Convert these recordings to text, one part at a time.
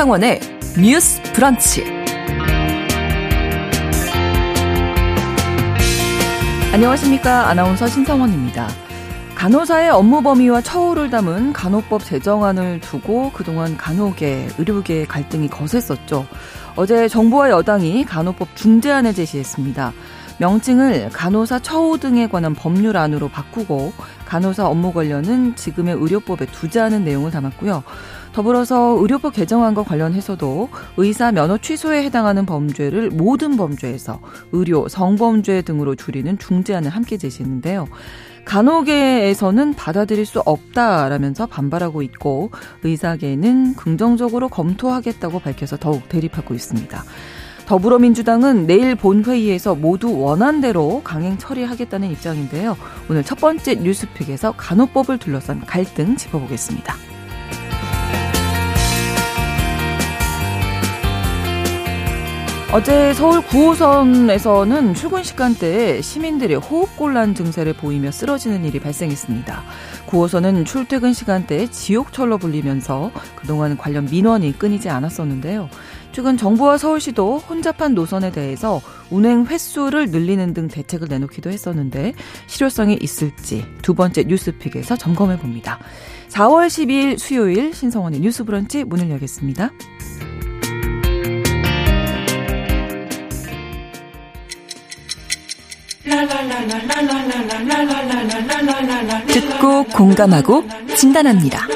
신성원의 뉴스 브런치. 안녕하십니까. 아나운서 신성원입니다. 간호사의 업무 범위와 처우를 담은 간호법 제정안을 두고 그동안 간호계, 의료계 갈등이 거셌었죠. 어제 정부와 여당이 간호법 중재안을 제시했습니다. 명칭을 간호사 처우 등에 관한 법률안으로 바꾸고 간호사 업무 관련은 지금의 의료법에 두자는 내용을 담았고요. 더불어서 의료법 개정안과 관련해서도 의사 면허 취소에 해당하는 범죄를 모든 범죄에서 의료, 성범죄 등으로 줄이는 중재안을 함께 제시했는데요. 간호계에서는 받아들일 수 없다라면서 반발하고 있고 의사계는 긍정적으로 검토하겠다고 밝혀서 더욱 대립하고 있습니다. 더불어민주당은 내일 본회의에서 모두 원안대로 강행 처리하겠다는 입장인데요. 오늘 첫 번째 뉴스픽에서 간호법을 둘러싼 갈등 짚어보겠습니다. 어제 서울 9호선에서는 출근 시간대에 시민들이 호흡곤란 증세를 보이며 쓰러지는 일이 발생했습니다. 9호선은 출퇴근 시간대에 지옥철로 불리면서 그동안 관련 민원이 끊이지 않았었는데요. 최근 정부와 서울시도 혼잡한 노선에 대해서 운행 횟수를 늘리는 등 대책을 내놓기도 했었는데 실효성이 있을지 두 번째 뉴스픽에서 점검해 봅니다. 4월 12일 수요일 신성원의 뉴스 브런치 문을 열겠습니다. 듣고 공감하고 진단합니다.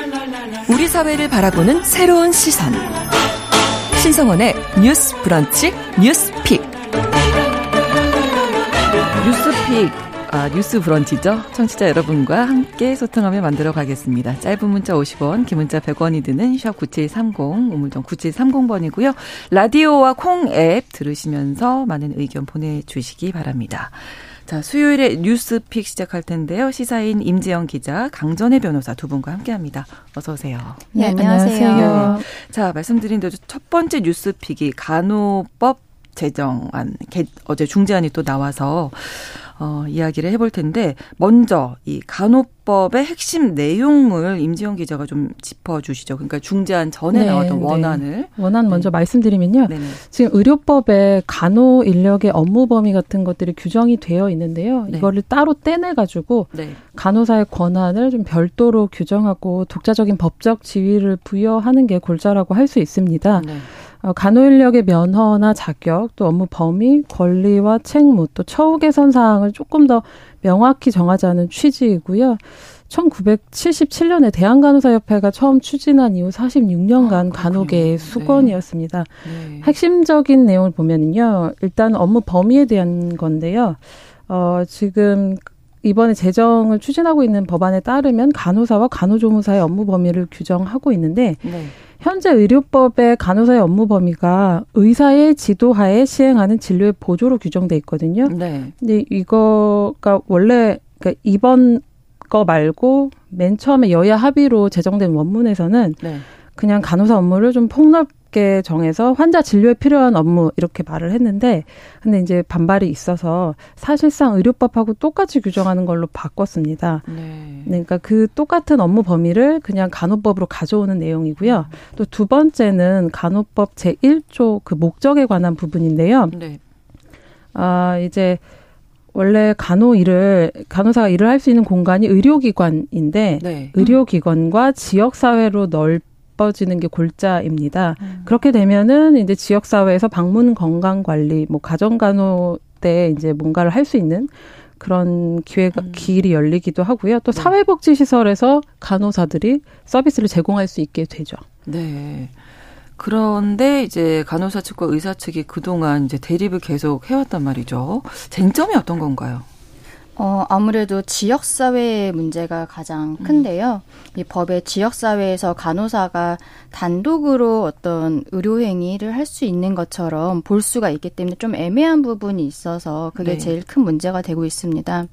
우리 사회를 바라보는 새로운 시선. 신성원의 뉴스 브런치 뉴스픽. 뉴스픽. 아, 뉴스 브런치죠. 청취자 여러분과 함께 소통하며 만들어 가겠습니다. 짧은 문자 50원, 긴 문자 100원이 드는 샵 9730, 우물정 9730번이고요. 라디오와 콩 앱 들으시면서 많은 의견 보내주시기 바랍니다. 자, 수요일에 뉴스픽 시작할 텐데요. 시사인 임지영 기자, 강전혜 변호사 두 분과 함께 합니다. 어서 오세요. 네, 안녕하세요. 네. 자, 말씀드린 대로 첫 번째 뉴스픽이 간호법 제정안, 어제 중재안이 또 나와서 어, 이야기를 해볼 텐데 먼저 이 간호법의 핵심 내용을 임지영 기자가 좀 짚어주시죠. 그러니까 중재안 전에 네, 나왔던 네. 원안을 원안 먼저 네. 말씀드리면요. 네네. 지금 의료법에 간호 인력의 업무 범위 같은 것들이 규정이 되어 있는데요. 네. 이거를 따로 떼내 가지고 네. 간호사의 권한을 좀 별도로 규정하고 독자적인 법적 지위를 부여하는 게 골자라고 할 수 있습니다. 네. 어, 간호인력의 면허나 자격, 또 업무 범위, 권리와 책무, 또 처우 개선 사항을 조금 더 명확히 정하자는 취지이고요. 1977년에 대한간호사협회가 처음 추진한 이후 46년간 아, 간호계의 네. 수건이었습니다. 네. 핵심적인 내용을 보면은요, 일단 업무 범위에 대한 건데요. 어, 지금 이번에 제정을 추진하고 있는 법안에 따르면 간호사와 간호조무사의 업무 범위를 규정하고 있는데 네. 현재 의료법의 간호사의 업무 범위가 의사의 지도하에 시행하는 진료의 보조로 규정돼 있거든요. 네. 근데 이거가 원래 그러니까 이번 거 말고 맨 처음에 여야 합의로 제정된 원문에서는 네. 그냥 간호사 업무를 좀 폭넓 쉽게 정해서 환자 진료에 필요한 업무 이렇게 말을 했는데 근데 이제 반발이 있어서 사실상 의료법하고 똑같이 규정하는 걸로 바꿨습니다. 네. 네 그러니까 그 똑같은 업무 범위를 그냥 간호법으로 가져오는 내용이고요. 음. 또두 번째는 간호법 제1조 그 목적에 관한 부분인데요. 네. 아, 이제 원래 간호 일을 간호사가 일을 할 수 있는 공간이 의료기관인데 네. 의료기관과 지역 사회로 넓 나빠지는 게 골자입니다. 음. 그렇게 되면은 이제 지역 사회에서 방문 건강 관리, 뭐 가정 간호 때 이제 뭔가를 할 수 있는 그런 기회가 음. 길이 열리기도 하고요. 또 네. 사회복지 시설에서 간호사들이 서비스를 제공할 수 있게 되죠. 네. 그런데 이제 간호사 측과 의사 측이 그동안 이제 대립을 계속 해왔단 말이죠. 쟁점이 어떤 건가요? 어, 아무래도 지역사회의 문제가 가장 음. 큰데요. 음. 이 법의 지역사회에서 간호사가 단독으로 어떤 의료행위를 할 수 있는 것처럼 볼 수가 있기 때문에 좀 애매한 부분이 있어서 그게 네. 제일 큰 문제가 되고 있습니다.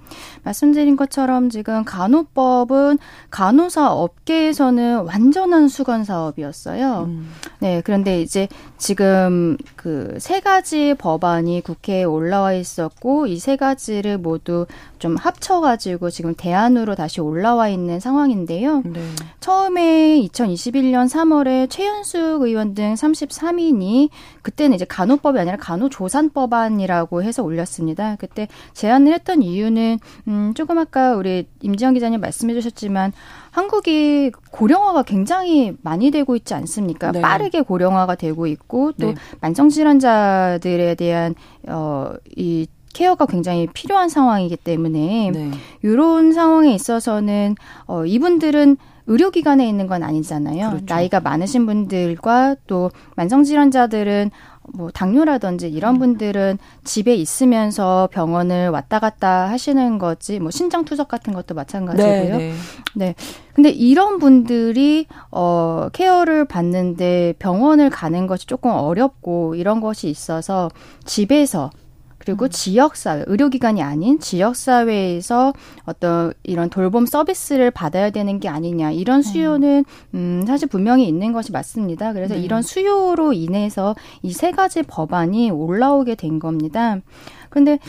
말씀드린 것처럼 지금 간호법은 간호사 업계에서는 완전한 수건 사업이었어요. 음. 네, 그런데 이제 지금 그 세 가지 법안이 국회에 올라와 있었고 이 세 가지를 모두 좀 합쳐가지고 지금 대안으로 다시 올라와 있는 상황인데요. 네. 처음에 2021년 3월에 최현숙 의원 등 33인이 그때는 이제 간호법이 아니라 간호조산법안이라고 해서 올렸습니다. 그때 제안을 했던 이유는 음 조금 아까 우리 임지영 기자님 말씀해 주셨지만 한국이 고령화가 굉장히 많이 되고 있지 않습니까? 네. 빠르게 고령화가 되고 있고 또 네. 만성 질환자들에 대한 어이 케어가 굉장히 필요한 상황이기 때문에 네. 이런 상황에 있어서는 어 이분들은 의료기관에 있는 건 아니잖아요. 그렇죠. 나이가 많으신 분들과 또 만성질환자들은 뭐 당뇨라든지 이런 음. 분들은 집에 있으면서 병원을 왔다 갔다 하시는 거지 뭐 신장 투석 같은 것도 마찬가지고요. 네, 네. 네. 근데 이런 분들이 어 케어를 받는데 병원을 가는 것이 조금 어렵고 이런 것이 있어서 집에서 그리고 음. 지역사회, 의료기관이 아닌 지역사회에서 어떤 이런 돌봄 서비스를 받아야 되는 게 아니냐. 이런 음. 수요는, 음, 사실 분명히 있는 것이 맞습니다. 그래서 네. 이런 수요로 인해서 이 세 가지 법안이 올라오게 된 겁니다. 근데,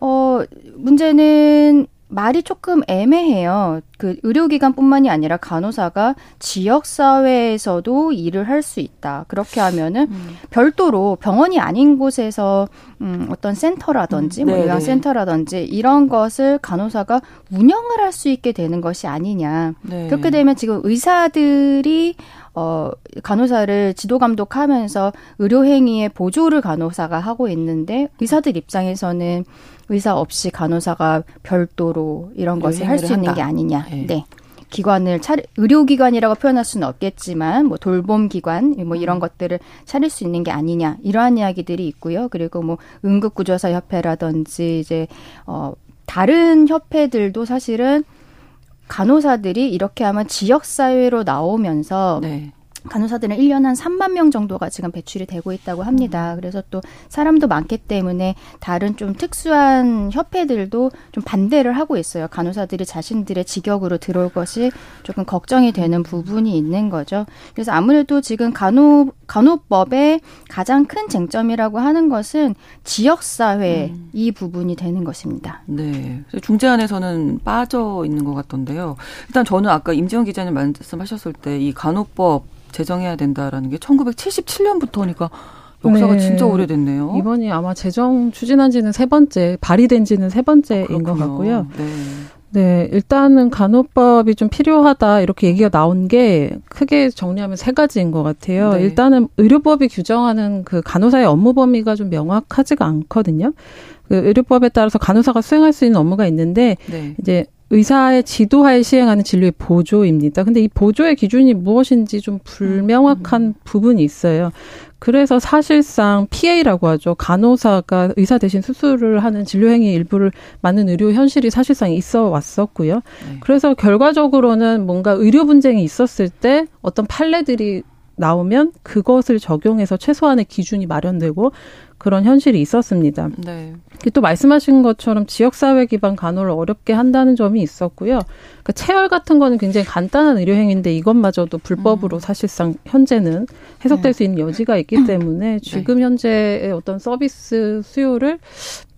어, 문제는 말이 조금 애매해요. 그 의료기관뿐만이 아니라 간호사가 지역 사회에서도 일을 할 수 있다. 그렇게 하면은 음. 별도로 병원이 아닌 곳에서 음 어떤 센터라든지 음. 뭐 요양 센터라든지 이런 것을 간호사가 운영을 할 수 있게 되는 것이 아니냐. 네. 그렇게 되면 지금 의사들이 어, 간호사를 지도 감독하면서 의료행위의 보조를 간호사가 하고 있는데 의사들 입장에서는 의사 없이 간호사가 별도로 이런 것을 할 수 있는 게 아니냐. 네. 네. 기관을 차리 의료기관이라고 표현할 수는 없겠지만 뭐 돌봄 기관 뭐 이런 음. 것들을 차릴 수 있는 게 아니냐 이러한 이야기들이 있고요. 그리고 뭐 응급구조사 협회라든지 이제 어 다른 협회들도 사실은 간호사들이 이렇게 하면 지역 사회로 나오면서 네. 간호사들은 1년 한 3만 명 정도가 지금 배출이 되고 있다고 합니다. 음. 그래서 또 사람도 많기 때문에 다른 좀 특수한 협회들도 좀 반대를 하고 있어요. 간호사들이 자신들의 직역으로 들어올 것이 조금 걱정이 되는 부분이 있는 거죠. 그래서 아무래도 지금 간호 간호법의 가장 큰 쟁점이라고 하는 것은 지역 사회 음. 이 부분이 되는 것입니다. 네. 중재안에서는 빠져 있는 것 같던데요. 일단 저는 아까 임지영 기자님 말씀하셨을 때 이 간호법 제정해야 된다라는 게 1977년부터니까 역사가 네. 진짜 오래됐네요. 이번이 아마 제정 추진한 지는 세 번째, 발의된 지는 세 번째인 아, 것 같고요. 네. 네, 일단은 간호법이 좀 필요하다 이렇게 얘기가 나온 게 크게 정리하면 세 가지인 것 같아요. 네. 일단은 의료법이 규정하는 그 간호사의 업무 범위가 좀 명확하지가 않거든요. 그 의료법에 따라서 간호사가 수행할 수 있는 업무가 있는데 네. 이제 의사의 지도하에 시행하는 진료의 보조입니다. 근데 이 보조의 기준이 무엇인지 좀 불명확한 음. 부분이 있어요. 그래서 사실상 PA라고 하죠. 간호사가 의사 대신 수술을 하는 진료행위 일부를 맡는 의료 현실이 사실상 있어 왔었고요. 네. 그래서 결과적으로는 뭔가 의료 분쟁이 있었을 때 어떤 판례들이 나오면 그것을 적용해서 최소한의 기준이 마련되고 그런 현실이 있었습니다. 네. 또 말씀하신 것처럼 지역사회 기반 간호를 어렵게 한다는 점이 있었고요. 그러니까 체열 같은 거는 굉장히 간단한 의료행위인데 이것마저도 불법으로 음. 사실상 현재는 해석될 네. 수 있는 여지가 있기 때문에 네. 지금 네. 현재의 어떤 서비스 수요를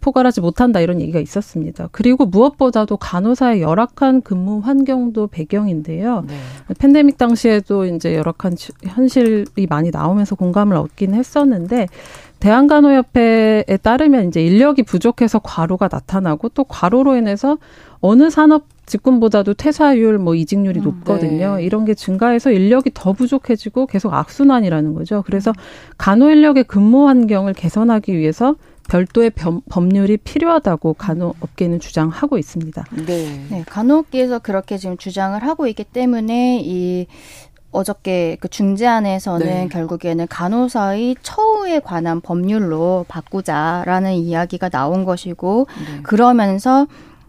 포괄하지 못한다 이런 얘기가 있었습니다. 그리고 무엇보다도 간호사의 열악한 근무 환경도 배경인데요. 네. 팬데믹 당시에도 이제 열악한 현실이 많이 나오면서 공감을 얻긴 했었는데 대한간호협회에 따르면 이제 인력이 부족해서 과로가 나타나고 또 과로로 인해서 어느 산업 직군보다도 퇴사율, 뭐 이직률이 음, 높거든요. 네. 이런 게 증가해서 인력이 더 부족해지고 계속 악순환이라는 거죠. 그래서 간호 인력의 근무 환경을 개선하기 위해서 별도의 법률이 필요하다고 간호업계는 주장하고 있습니다. 네. 네. 간호업계에서 그렇게 지금 주장을 하고 있기 때문에 이 어저께 그 중재안에서는 네. 결국에는 간호사의 처우 에 관한 법률로 바꾸자라는 이야기가 나온 것이고 네. 그러면서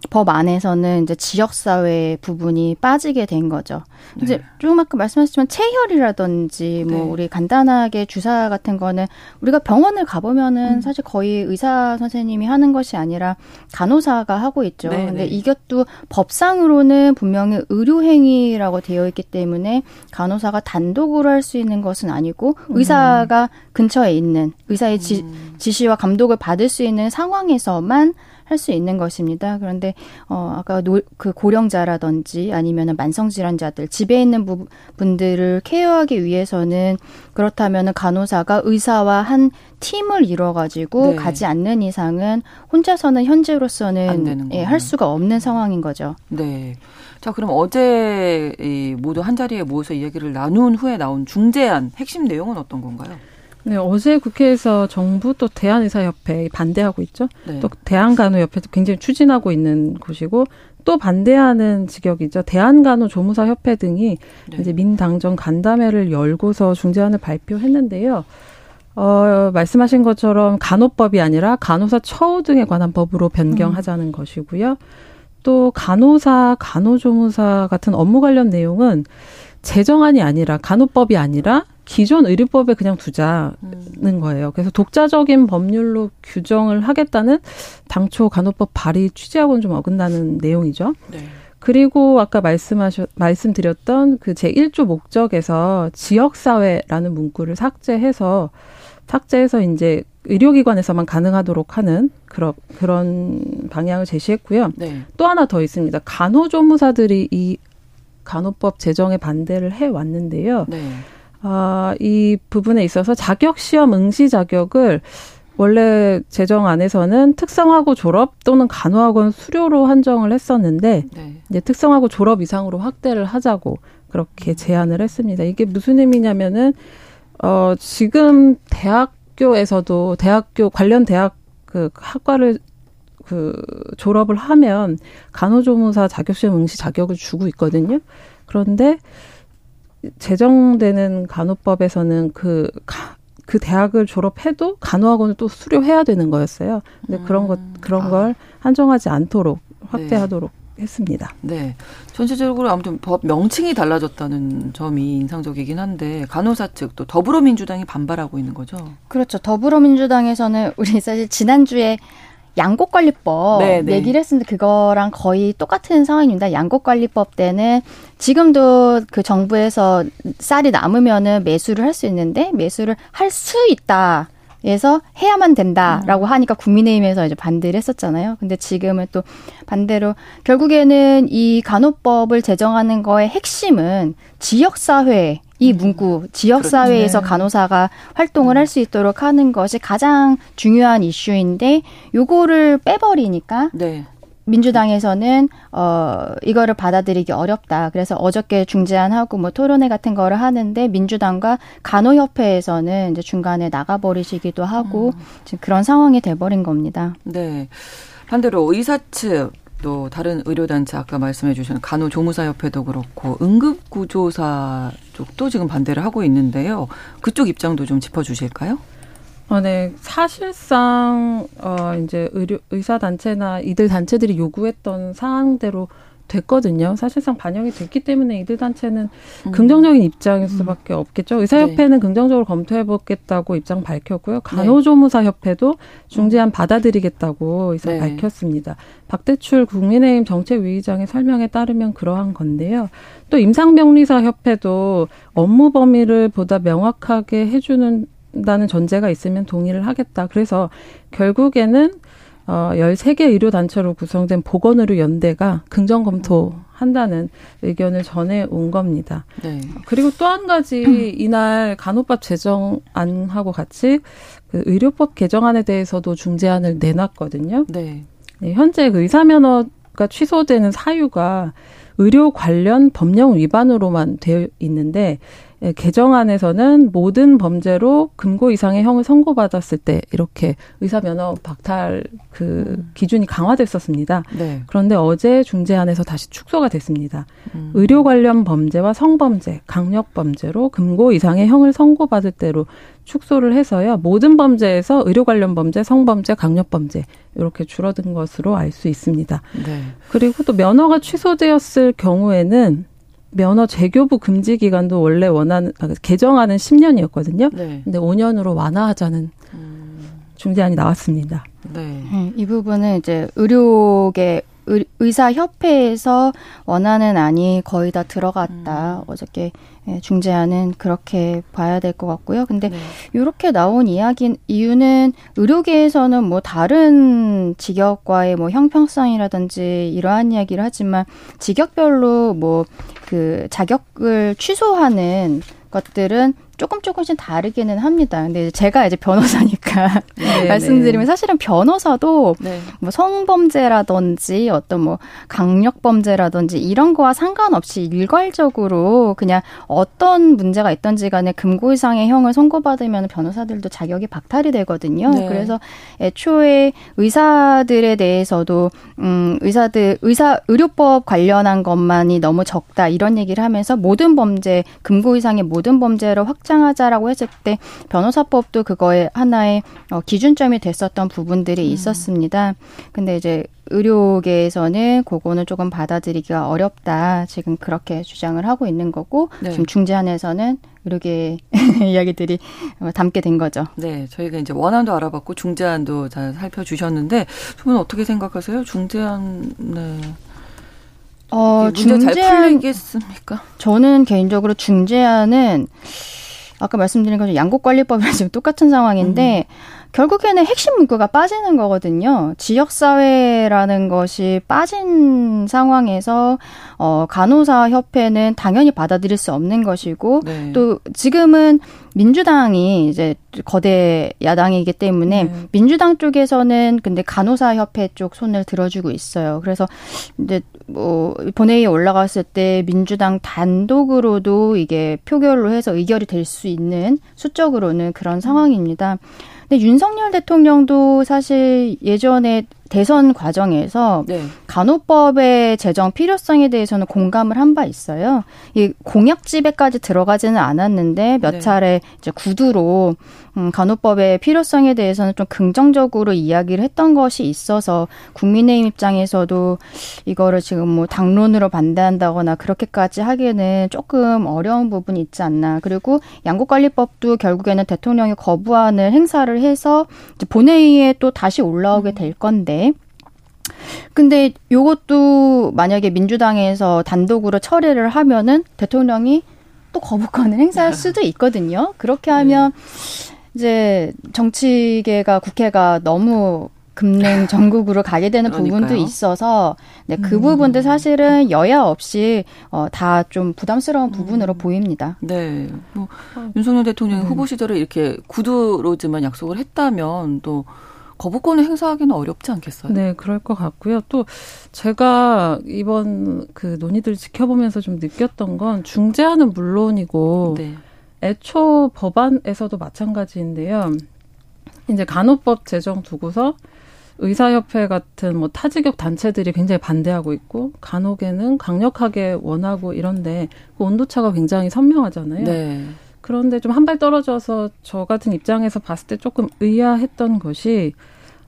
법 안에서는 이제 지역사회 부분이 빠지게 된 거죠. 네. 이제 조금 아까 말씀하셨지만 체혈이라든지 뭐 네. 우리 간단하게 주사 같은 거는 우리가 병원을 가보면은 음. 사실 거의 의사 선생님이 하는 것이 아니라 간호사가 하고 있죠. 네, 근데 네. 이것도 법상으로는 분명히 의료행위라고 되어 있기 때문에 간호사가 단독으로 할 수 있는 것은 아니고 음. 의사가 근처에 있는 의사의 지, 음. 지시와 감독을 받을 수 있는 상황에서만 할 수 있는 것입니다. 그런데 어 아까 노, 그 고령자라든지 아니면은 만성 질환자들 집에 있는 부, 분들을 케어하기 위해서는 그렇다면은 간호사가 의사와 한 팀을 이뤄 가지고 네. 가지 않는 이상은 혼자서는 현재로서는 예, 할 수가 없는 상황인 거죠. 네. 자, 그럼 어제 이 모두 한 자리에 모여서 이야기를 나눈 후에 나온 중재안 핵심 내용은 어떤 건가요? 네, 어제 국회에서 정부 또 대한의사협회 반대하고 있죠. 네. 또 대한간호협회도 굉장히 추진하고 있는 곳이고 또 반대하는 직역이죠. 대한간호조무사협회 등이 네. 이제 민당정 간담회를 열고서 중재안을 발표했는데요. 어, 말씀하신 것처럼 간호법이 아니라 간호사 처우 등에 관한 법으로 변경하자는 음. 것이고요. 또 간호사, 간호조무사 같은 업무 관련 내용은 재정안이 아니라 간호법이 아니라 기존 의료법에 그냥 두자는 거예요. 그래서 독자적인 법률로 규정을 하겠다는 당초 간호법 발의 취지하고는 좀 어긋나는 내용이죠. 네. 그리고 아까 말씀하셨 말씀드렸던 그 제1조 목적에서 지역 사회라는 문구를 삭제해서 삭제해서 이제 의료기관에서만 가능하도록 하는 그런 그런 방향을 제시했고요. 네. 또 하나 더 있습니다. 간호조무사들이 이 간호법 제정에 반대를 해 왔는데요. 네. 아, 이 부분에 있어서 자격 시험 응시 자격을 원래 제정 안에서는 특성화고 졸업 또는 간호학원 수료로 한정을 했었는데 네. 이제 특성화고 졸업 이상으로 확대를 하자고 그렇게 제안을 했습니다. 이게 무슨 의미냐면은 어 지금 대학교에서도 대학교 관련 대학 그 학과를 그 졸업을 하면 간호조무사 자격시험 응시 자격을 주고 있거든요. 그런데 제정되는 간호법에서는 그, 그 대학을 졸업해도 간호학원을 또 수료해야 되는 거였어요. 근데 음. 그런 것, 그런 아. 걸 한정하지 않도록 확대하도록 네. 했습니다. 네. 전체적으로 아무튼 법 명칭이 달라졌다는 점이 인상적이긴 한데 간호사 측 또 더불어민주당이 반발하고 있는 거죠. 그렇죠. 더불어민주당에서는 우리 사실 지난주에 양곡관리법 네네. 네. 얘기를 했는데 그거랑 거의 똑같은 상황입니다. 양곡관리법 때는 지금도 그 정부에서 쌀이 남으면은 매수를 할 수 있는데 매수를 할 수 있다. 그래서 해야만 된다라고 음. 하니까 국민의힘에서 이제 반대를 했었잖아요. 근데 지금은 또 반대로 결국에는 이 간호법을 제정하는 거의 핵심은 지역사회 이 음. 문구 지역 사회에서 그렇죠. 간호사가 활동을 할 수 있도록 하는 것이 가장 중요한 이슈인데 요거를 빼버리니까 네. 민주당에서는 어 이거를 받아들이기 어렵다. 그래서 어저께 중재안하고 뭐 토론회 같은 거를 하는데 민주당과 간호협회에서는 이제 중간에 나가버리시기도 하고 음. 지금 그런 상황이 돼버린 겁니다. 네. 반대로 의사 측 또 다른 의료단체 아까 말씀해 주신 간호조무사협회도 그렇고 응급구조사 쪽도 지금 반대를 하고 있는데요. 그쪽 입장도 좀 짚어주실까요? 어, 네. 사실상, 어, 이제 의료, 의사단체나 이들 단체들이 요구했던 사항대로 됐거든요. 사실상 반영이 됐기 때문에 이들 단체는 음. 긍정적인 입장일 수밖에 음. 없겠죠. 의사협회는 네. 긍정적으로 검토해보겠다고 입장 밝혔고요. 네. 간호조무사협회도 중재안 받아들이겠다고 이상 네. 밝혔습니다. 박대출 국민의힘 정책위의장의 설명에 따르면 그러한 건데요. 또 임상병리사협회도 업무 범위를 보다 명확하게 해주는 다는 전제가 있으면 동의를 하겠다. 그래서 결국에는 어, 13개 의료단체로 구성된 보건의료 연대가 긍정 검토한다는 의견을 전해온 겁니다. 네. 그리고 또 한 가지 이날 간호법 제정안하고 같이 그 의료법 개정안에 대해서도 중재안을 내놨거든요. 네. 네, 현재 그 의사 면허가 취소되는 사유가 의료 관련 법령 위반으로만 되어 있는데 예, 개정안에서는 모든 범죄로 금고 이상의 형을 선고받았을 때 이렇게 의사 면허 박탈 그 음. 기준이 강화됐었습니다. 네. 그런데 어제 중재안에서 다시 축소가 됐습니다. 음. 의료 관련 범죄와 성범죄, 강력 범죄로 금고 이상의 형을 선고받을 때로 축소를 해서요. 모든 범죄에서 의료 관련 범죄, 성범죄, 강력 범죄 이렇게 줄어든 것으로 알 수 있습니다. 네. 그리고 또 면허가 취소되었을 경우에는 면허 재교부 금지 기간도 원래 원하는 아, 개정하는 10년이었거든요. 네. 근데 5년으로 완화하자는 음. 중재안이 나왔습니다. 네. 네. 이 부분은 이제 의료계 의사협회에서 원하는 안이 거의 다 들어갔다. 음. 어저께 예, 중재안은 그렇게 봐야 될 것 같고요. 근데 네. 이렇게 나온 이야기 이유는 의료계에서는 뭐 다른 직역과의 뭐 형평성이라든지 이러한 이야기를 하지만 직역별로 뭐 그 자격을 취소하는 것들은 조금 조금씩 다르기는 합니다. 근데 제가 이제 변호사니까 네, 말씀드리면 네. 사실은 변호사도 네. 뭐 성범죄라든지 어떤 뭐 강력범죄라든지 이런 거와 상관없이 일괄적으로 그냥 어떤 문제가 있던지 간에 금고 이상의 형을 선고받으면 변호사들도 자격이 박탈이 되거든요. 네. 그래서 애초에 의사들에 대해서도 음 의사들 의사 의료법 관련한 것만이 너무 적다 이런 얘기를 하면서 모든 범죄 금고 이상의 모든 범죄를 확 확장하자라고 했을 때 변호사법도 그거에 하나의 어, 기준점이 됐었던 부분들이 음. 있었습니다. 근데 이제 의료계에서는 그거는 조금 받아들이기가 어렵다. 지금 그렇게 주장을 하고 있는 거고 네. 지금 중재안에서는 의료계 이야기들이 담게 된 거죠. 네, 저희가 이제 원안도 알아봤고 중재안도 잘 살펴주셨는데 두 분 어떻게 생각하세요? 중재안 네. 어, 중재 잘 풀리겠습니까? 저는 개인적으로 중재안은 아까 말씀드린 것처럼 양국관리법이랑 지금 똑같은 상황인데 음. 결국에는 핵심 문구가 빠지는 거거든요. 지역사회라는 것이 빠진 상황에서, 어, 간호사 협회는 당연히 받아들일 수 없는 것이고, 네. 또 지금은 민주당이 이제 거대 야당이기 때문에 네. 민주당 쪽에서는 근데 간호사 협회 쪽 손을 들어주고 있어요. 그래서 이제 뭐 본회의에 올라갔을 때 민주당 단독으로도 이게 표결로 해서 의결이 될 수 있는 수적으로는 그런 상황입니다. 근데 윤석열 대통령도 사실 예전에 대선 과정에서 네. 간호법의 제정 필요성에 대해서는 공감을 한 바 있어요. 이 공약 집에까지 들어가지는 않았는데 몇 네. 차례 이제 구두로 음, 간호법의 필요성에 대해서는 좀 긍정적으로 이야기를 했던 것이 있어서 국민의힘 입장에서도 이거를 지금 뭐 당론으로 반대한다거나 그렇게까지 하기에는 조금 어려운 부분이 있지 않나. 그리고 양국관리법도 결국에는 대통령이 거부안을 행사를 해서 본회의에 또 다시 올라오게 될 건데 근데 요것도 만약에 민주당에서 단독으로 처리를 하면은 대통령이 또 거부권을 행사할 수도 있거든요. 그렇게 하면 네. 이제 정치계가 국회가 너무 금냉 전국으로 가게 되는 부분도 있어서 네, 그 음. 부분도 사실은 여야 없이 어, 다 좀 부담스러운 부분으로 음. 보입니다. 네. 뭐, 윤석열 대통령이 음. 후보 시절에 이렇게 구두로지만 약속을 했다면 또 거부권을 행사하기는 어렵지 않겠어요? 네, 그럴 것 같고요. 또 제가 이번 그 논의들 지켜보면서 좀 느꼈던 건 중재안은 물론이고 네. 애초 법안에서도 마찬가지인데요. 이제 간호법 제정 두고서 의사협회 같은 뭐 타직역 단체들이 굉장히 반대하고 있고 간혹에는 강력하게 원하고 이런데 그 온도차가 굉장히 선명하잖아요. 네. 그런데 좀 한 발 떨어져서 저 같은 입장에서 봤을 때 조금 의아했던 것이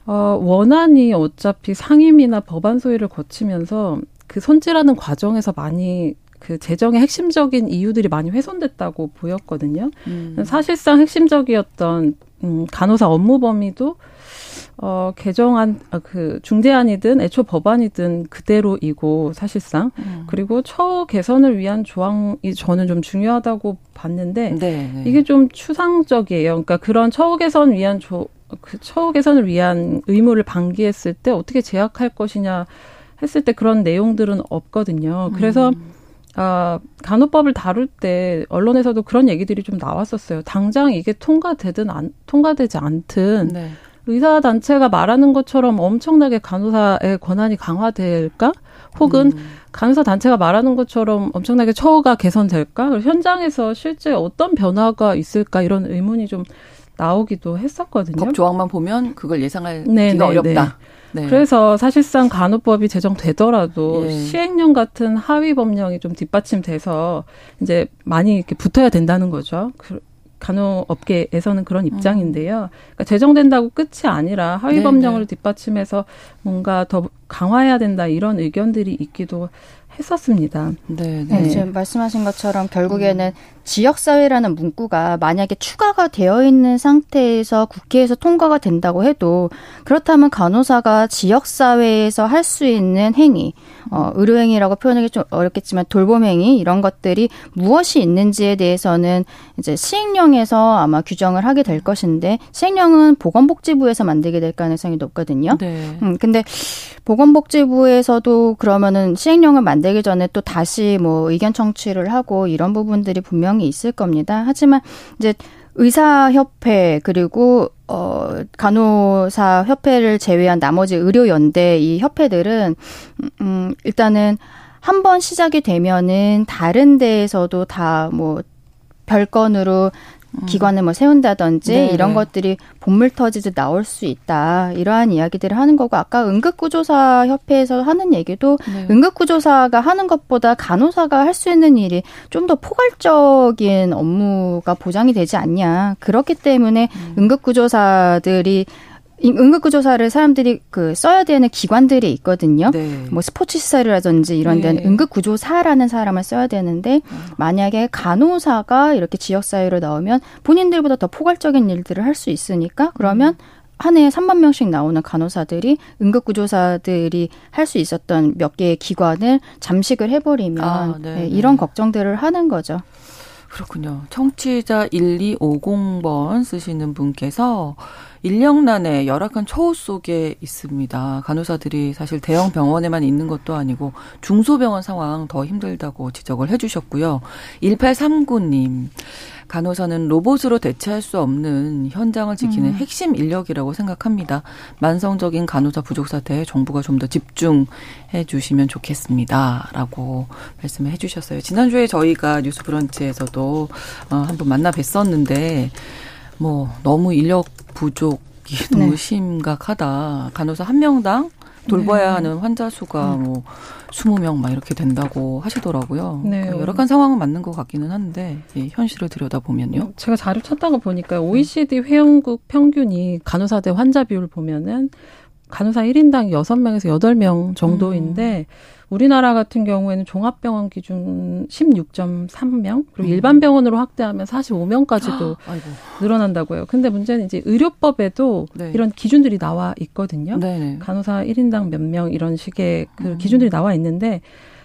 어, 원안이 어차피 상임이나 법안 소위를 거치면서 그 손질하는 과정에서 많이 그 재정의 핵심적인 이유들이 많이 훼손됐다고 보였거든요. 음. 사실상 핵심적이었던 음, 간호사 업무 범위도 어, 개정안, 아, 그, 중대안이든 애초 법안이든 그대로이고, 사실상. 음. 그리고 처우 개선을 위한 조항이 저는 좀 중요하다고 봤는데, 네, 네. 이게 좀 추상적이에요. 그러니까 그런 처우 개선 위한 조, 그 처우 개선을 위한 의무를 방기했을 때 어떻게 제약할 것이냐 했을 때 그런 내용들은 없거든요. 그래서 음. 아, 간호법을 다룰 때 언론에서도 그런 얘기들이 좀 나왔었어요. 당장 이게 통과되든 안 통과되지 않든 네. 의사 단체가 말하는 것처럼 엄청나게 간호사의 권한이 강화될까? 혹은 음. 간호사 단체가 말하는 것처럼 엄청나게 처우가 개선될까? 현장에서 실제 어떤 변화가 있을까? 이런 의문이 좀 나오기도 했었거든요. 법 조항만 보면 그걸 예상하기가 네, 네, 어렵다. 네. 네. 그래서 사실상 간호법이 제정되더라도 예. 시행령 같은 하위 법령이 좀 뒷받침돼서 이제 많이 이렇게 붙어야 된다는 거죠. 그 간호업계에서는 그런 입장인데요. 그러니까 제정된다고 끝이 아니라 하위 네, 법령을 뒷받침해서 뭔가 더 강화해야 된다 이런 의견들이 있기도 했었습니다. 네, 네. 네 지금 말씀하신 것처럼 결국에는 음. 지역사회라는 문구가 만약에 추가가 되어 있는 상태에서 국회에서 통과가 된다고 해도 그렇다면 간호사가 지역사회에서 할 수 있는 행위, 어, 의료행위라고 표현하기 좀 어렵겠지만 돌봄행위 이런 것들이 무엇이 있는지에 대해서는 이제 시행령에서 아마 규정을 하게 될 것인데 시행령은 보건복지부에서 만들게 될 가능성이 높거든요. 네. 음, 근데 보건복지부에서도 그러면은 시행령을 만들기 전에 또 다시 뭐 의견 청취를 하고 이런 부분들이 분명히 있을 겁니다. 하지만 이제 의사협회 그리고 어 간호사 협회를 제외한 나머지 의료연대 이 협회들은 음 일단은 한 번 시작이 되면은 다른 데에서도 다 뭐 별건으로 음. 기관을 뭐 세운다든지 네 이런 네. 것들이 본물 터지듯 나올 수 있다. 이러한 이야기들을 하는 거고 아까 응급구조사 협회에서 하는 얘기도 네. 응급구조사가 하는 것보다 간호사가 할 수 있는 일이 좀 더 포괄적인 업무가 보장이 되지 않냐. 그렇기 때문에 음. 응급구조사들이 응급구조사를 사람들이 그 써야 되는 기관들이 있거든요. 네. 뭐 스포츠 시설이라든지 이런 데는 네. 응급구조사라는 사람을 써야 되는데 음. 만약에 간호사가 이렇게 지역사회로 나오면 본인들보다 더 포괄적인 일들을 할 수 있으니까 그러면 음. 한 해에 3만 명씩 나오는 간호사들이 응급구조사들이 할 수 있었던 몇 개의 기관을 잠식을 해버리면 아, 네, 네, 네. 이런 걱정들을 하는 거죠. 그렇군요. 청취자 1250번 쓰시는 분께서 인력난에 열악한 초호 속에 있습니다. 간호사들이 사실 대형 병원에만 있는 것도 아니고 중소병원 상황 더 힘들다고 지적을 해주셨고요. 1839님. 간호사는 로봇으로 대체할 수 없는 현장을 지키는 음. 핵심 인력이라고 생각합니다. 만성적인 간호사 부족 사태에 정부가 좀 더 집중해 주시면 좋겠습니다. 라고 말씀을 해 주셨어요. 지난주에 저희가 뉴스 브런치에서도 어, 한번 만나 뵀었는데 뭐 너무 인력 부족이 너무 네. 심각하다. 간호사 한 명당 돌봐야 네. 하는 환자 수가 음. 뭐 20명 막 이렇게 된다고 하시더라고요. 네. 그러니까 여러 가지 상황은 맞는 것 같기는 한데 예, 현실을 들여다보면요. 제가 자료 찾다가 보니까 OECD 회원국 평균이 간호사대 환자 비율 보면은 간호사 1인당 6명에서 8명 정도인데 음. 우리나라 같은 경우에는 종합병원 기준 16.3명 그리고 음. 일반 병원으로 확대하면 45명까지도 아, 늘어난다고요. 근데 문제는 이제 의료법에도 네. 이런 기준들이 나와 있거든요. 네네. 간호사 1인당 몇 명 이런 식의 그 음. 기준들이 나와 있는데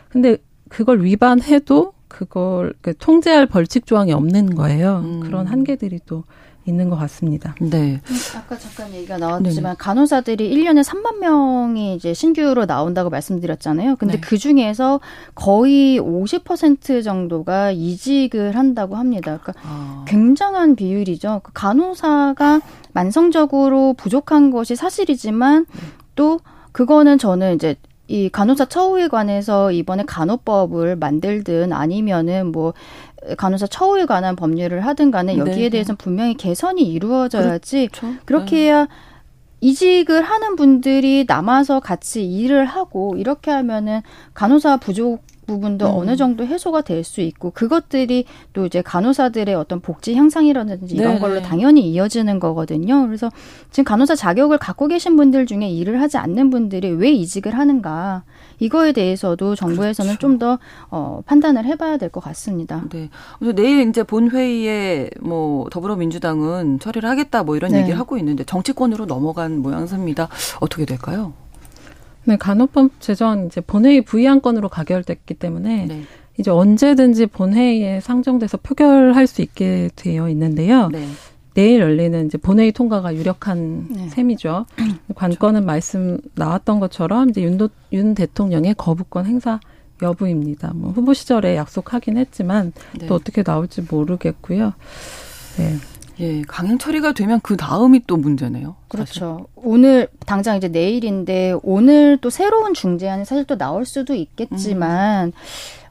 근데 그걸 위반해도 그걸 그 통제할 벌칙 조항이 없는 거예요. 음. 그런 한계들이 또 있는 것 같습니다. 네. 아까 잠깐 얘기가 나왔지만 네 간호사들이 1년에 3만 명이 이제 신규로 나온다고 말씀드렸잖아요. 근데 네. 그 중에서 거의 50% 정도가 이직을 한다고 합니다. 그러니까 아. 굉장한 비율이죠. 그 간호사가 만성적으로 부족한 것이 사실이지만 네. 또 그거는 저는 이제 이 간호사 처우에 관해서 이번에 간호법을 만들든 아니면은 뭐 간호사 처우에 관한 법률을 하든 간에 여기에 네. 대해서는 분명히 개선이 이루어져야지 그렇죠. 그렇게 네. 해야 이직을 하는 분들이 남아서 같이 일을 하고 이렇게 하면은 간호사 부족 부분도 음. 어느 정도 해소가 될 수 있고 그것들이 또 이제 간호사들의 어떤 복지 향상이라든지 이런 네 걸로 당연히 이어지는 거거든요. 그래서 지금 간호사 자격을 갖고 계신 분들 중에 일을 하지 않는 분들이 왜 이직을 하는가 이거에 대해서도 정부에서는 그렇죠. 좀더 어, 판단을 해봐야 될 것 같습니다. 네. 그래서 내일 이제 본 회의에 뭐 더불어민주당은 처리를 하겠다 뭐 이런 네. 얘기를 하고 있는데 정치권으로 넘어간 모양새입니다. 어떻게 될까요? 네, 간호법 제정 이제 본회의 부의안 건으로 가결됐기 때문에 네. 이제 언제든지 본회의에 상정돼서 표결할 수 있게 되어 있는데요. 네. 내일 열리는 이제 본회의 통과가 유력한 네. 셈이죠. 관건은 말씀 나왔던 것처럼 이제 윤, 도, 윤 대통령의 거부권 행사 여부입니다. 뭐 후보 시절에 약속하긴 했지만 네. 또 어떻게 나올지 모르겠고요. 네. 예, 강행 처리가 되면 그 다음이 또 문제네요. 그렇죠. 사실. 오늘 당장 이제 내일인데 오늘 또 새로운 중재안이 사실 또 나올 수도 있겠지만 음.